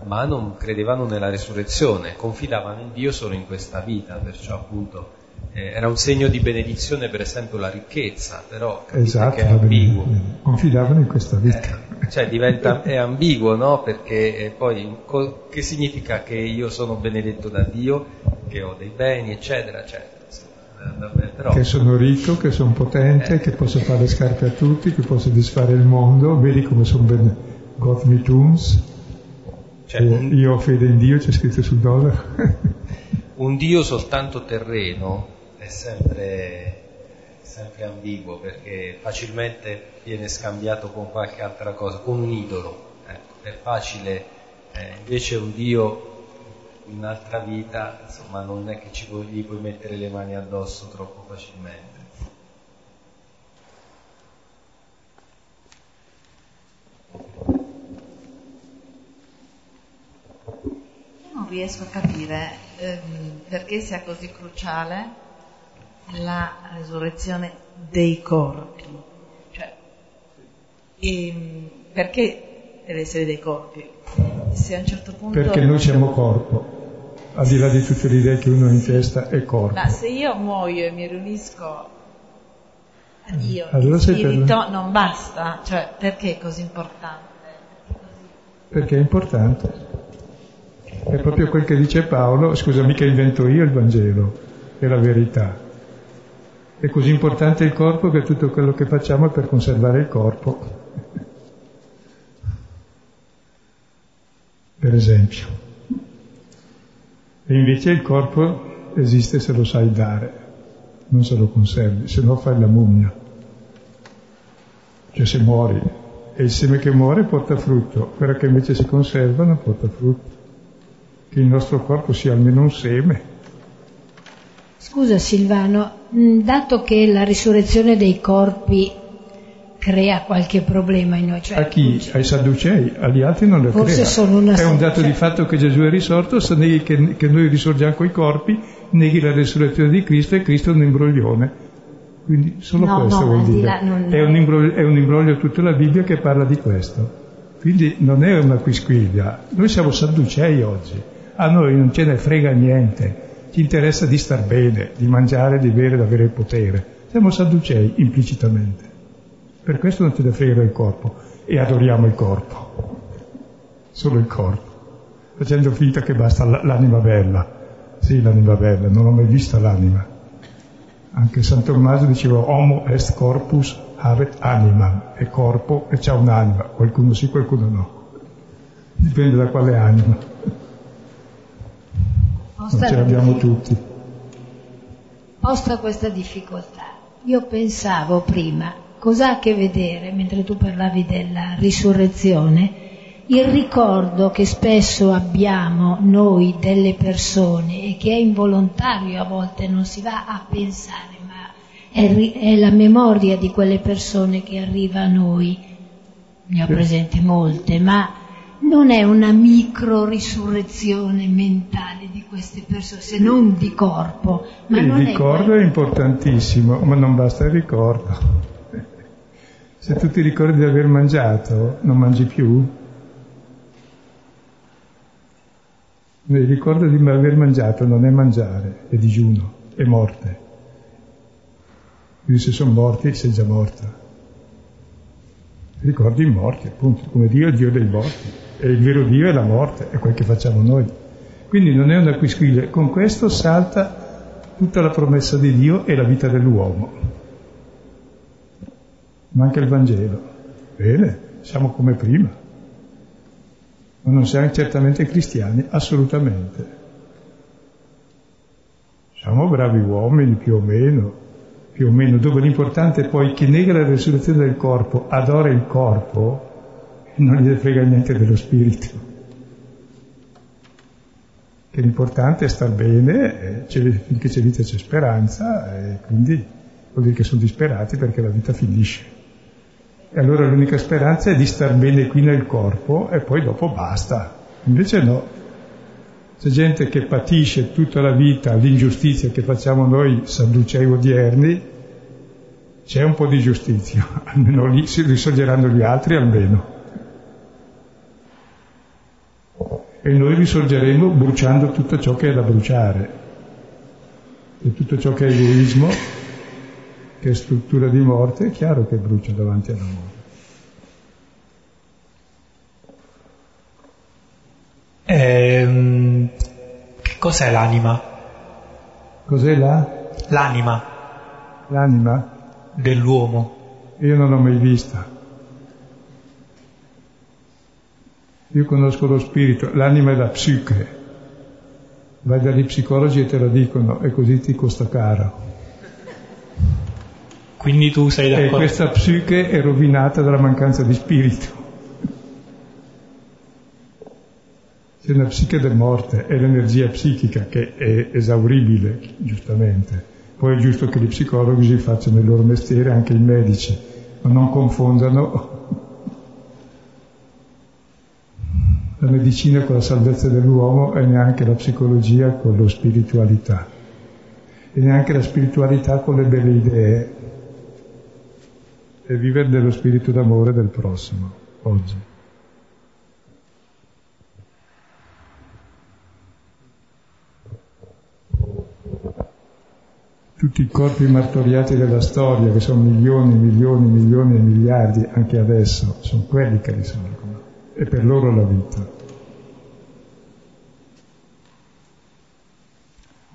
ma non credevano nella resurrezione, confidavano in Dio solo in questa vita, perciò appunto eh, era un segno di benedizione per esempio la ricchezza, però esatto, è ambiguo. Confidavano in questa vita. Eh, cioè diventa, è ambiguo, no? Perché eh, poi co- che significa che io sono benedetto da Dio, che ho dei beni, eccetera, eccetera. Vabbè, però... Che sono ricco, che sono potente, eh. che posso fare scarpe a tutti, che posso disfare il mondo, vedi come sono ben God me tunes. Cioè, un... Io ho fede in Dio, c'è scritto sul dollaro. un Dio soltanto terreno è sempre, sempre ambiguo perché facilmente viene scambiato con qualche altra cosa, con un idolo. Ecco, è facile, eh, invece un Dio in un'altra vita, insomma, non è che ci puoi, gli puoi mettere le mani addosso troppo facilmente. non riesco a capire ehm, perché sia così cruciale la risurrezione dei corpi. Cioè, ehm, perché deve essere dei corpi? Se a un certo punto... Perché noi siamo corpo, al di là di tutte le idee che uno ha in testa, è corpo. Ma se io muoio e mi riunisco a Dio, allora spirito, per... non basta? Cioè, perché è così importante? Perché è importante. È proprio quel che dice Paolo, scusa, mica invento io il Vangelo, è la verità. È così importante il corpo che tutto quello che facciamo è per conservare il corpo. Per esempio. E invece il corpo esiste se lo sai dare, non se lo conservi, se no fai la mummia. Cioè se muori. E il seme che muore porta frutto, quello che invece si conserva non porta frutto. Che il nostro corpo sia almeno un seme Scusa Silvano, mm, dato che la risurrezione dei corpi crea qualche problema in noi. Cioè, a chi? Ai Sadducei, agli altri non lo forse crea. Sono una è un dato cioè... di fatto che Gesù è risorto, se neghi che, che noi risorgiamo coi corpi, neghi la risurrezione di Cristo e Cristo è un imbroglione. Quindi solo no, questo no, vuol dire. Là, non... è, un imbroglio, è un imbroglio tutta la Bibbia che parla di questo. Quindi non è una quisquiglia. Noi siamo Sadducei oggi. A noi non ce ne frega niente ci interessa di star bene, di mangiare, di bere, di avere il potere. Siamo sadducei implicitamente. Per questo non ce ne frega il corpo e adoriamo il corpo, solo il corpo, facendo finta che basta l'anima bella. Sì, l'anima bella, non l'ho mai vista l'anima. Anche San Tommaso diceva homo est corpus avet animam, è corpo e c'ha un'anima, qualcuno sì, qualcuno no. Dipende da quale anima non ce l'abbiamo tutti. Posta questa difficoltà, io pensavo prima, cosa ha a che vedere, mentre tu parlavi della risurrezione, il ricordo che spesso abbiamo noi delle persone e che è involontario, a volte non si va a pensare, ma è, è la memoria di quelle persone che arriva a noi. Ne ho presenti molte, ma non è una micro risurrezione mentale di queste persone, se non di corpo. Il ricordo è, è importantissimo, ma non basta il ricordo. Se tu ti ricordi di aver mangiato, non mangi più? Il ricordo di aver mangiato non è mangiare, è digiuno, è morte. Quindi se sono morti, sei già morta. Ricordi i morti, appunto, come Dio è Dio dei morti e il vero Dio è la morte, è quel che facciamo noi. Quindi non è una quisquiglia, con questo salta tutta la promessa di Dio e la vita dell'uomo. Manca il Vangelo. Bene, siamo come prima. Ma non siamo certamente cristiani, assolutamente. Siamo bravi uomini più o meno, più o meno, dove l'importante è poi chi nega la risurrezione del corpo adora il corpo, non gli frega niente dello spirito. Che l'importante è star bene, c'è, finché c'è vita c'è speranza, e quindi vuol dire che sono disperati perché la vita finisce. E allora l'unica speranza è di star bene qui nel corpo e poi dopo basta. Invece no. C'è gente che patisce tutta la vita l'ingiustizia che facciamo noi sadducei odierni, c'è un po' di giustizia, almeno lì si risorgeranno gli altri almeno. E noi risorgeremo bruciando tutto ciò che è da bruciare. E tutto ciò che è egoismo, che è struttura di morte, è chiaro che brucia davanti alla morte. Ehm, che cos'è l'anima? Cos'è la? L'anima. L'anima? Dell'uomo. Io non l'ho mai vista. Io conosco lo spirito, l'anima è la psiche. Vai dagli psicologi e te lo dicono e così ti costa caro. Quindi tu sei d'accordo? E questa psiche è rovinata dalla mancanza di spirito. C'è una psiche del morte, è l'energia psichica che è esauribile, giustamente. Poi è giusto che gli psicologi si facciano il loro mestiere, anche i medici, ma non confondano la medicina con la salvezza dell'uomo e neanche la psicologia con la spiritualità. E neanche la spiritualità con le belle idee. E vivere dello spirito d'amore del prossimo oggi. Tutti i corpi martoriati della storia, che sono milioni, milioni, milioni e miliardi anche adesso, sono quelli che risolvono e per loro la vita.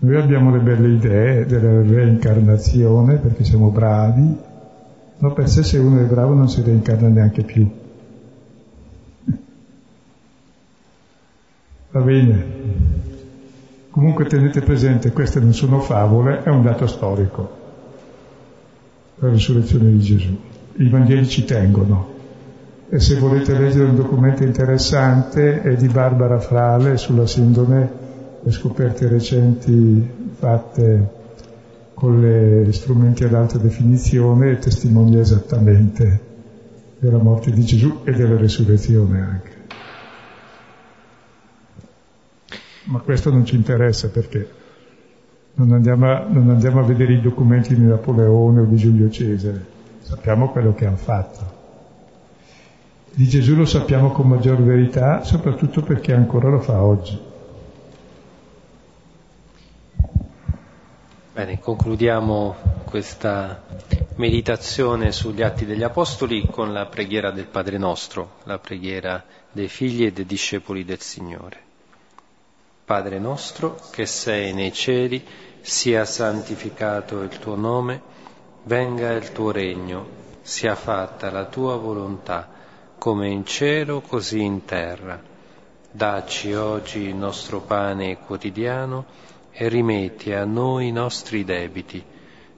Noi abbiamo le belle idee della reincarnazione perché siamo bravi, ma per sé se uno è bravo non si reincarna neanche più. Va bene. Comunque tenete presente, queste non sono favole, è un dato storico. La risurrezione di Gesù. I Vangeli ci tengono. E se volete leggere un documento interessante è di Barbara Frale sulla sindrome le scoperte recenti fatte con gli strumenti ad alta definizione testimonia esattamente della morte di Gesù e della resurrezione anche. Ma questo non ci interessa perché non andiamo, a, non andiamo a vedere i documenti di Napoleone o di Giulio Cesare, sappiamo quello che hanno fatto. Di Gesù lo sappiamo con maggior verità, soprattutto perché ancora lo fa oggi. Bene, concludiamo questa meditazione sugli atti degli Apostoli con la preghiera del Padre nostro, la preghiera dei figli e dei discepoli del Signore. Padre nostro che sei nei cieli, sia santificato il tuo nome, venga il tuo regno, sia fatta la tua volontà, come in cielo così in terra. Dacci oggi il nostro pane quotidiano, e rimetti a noi i nostri debiti,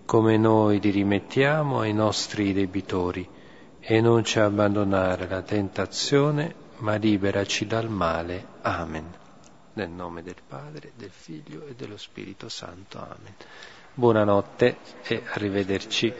come noi li rimettiamo ai nostri debitori, e non ci abbandonare alla tentazione, ma liberaci dal male. Amen. Nel nome del Padre, del Figlio e dello Spirito Santo. Amen. Buonanotte e arrivederci.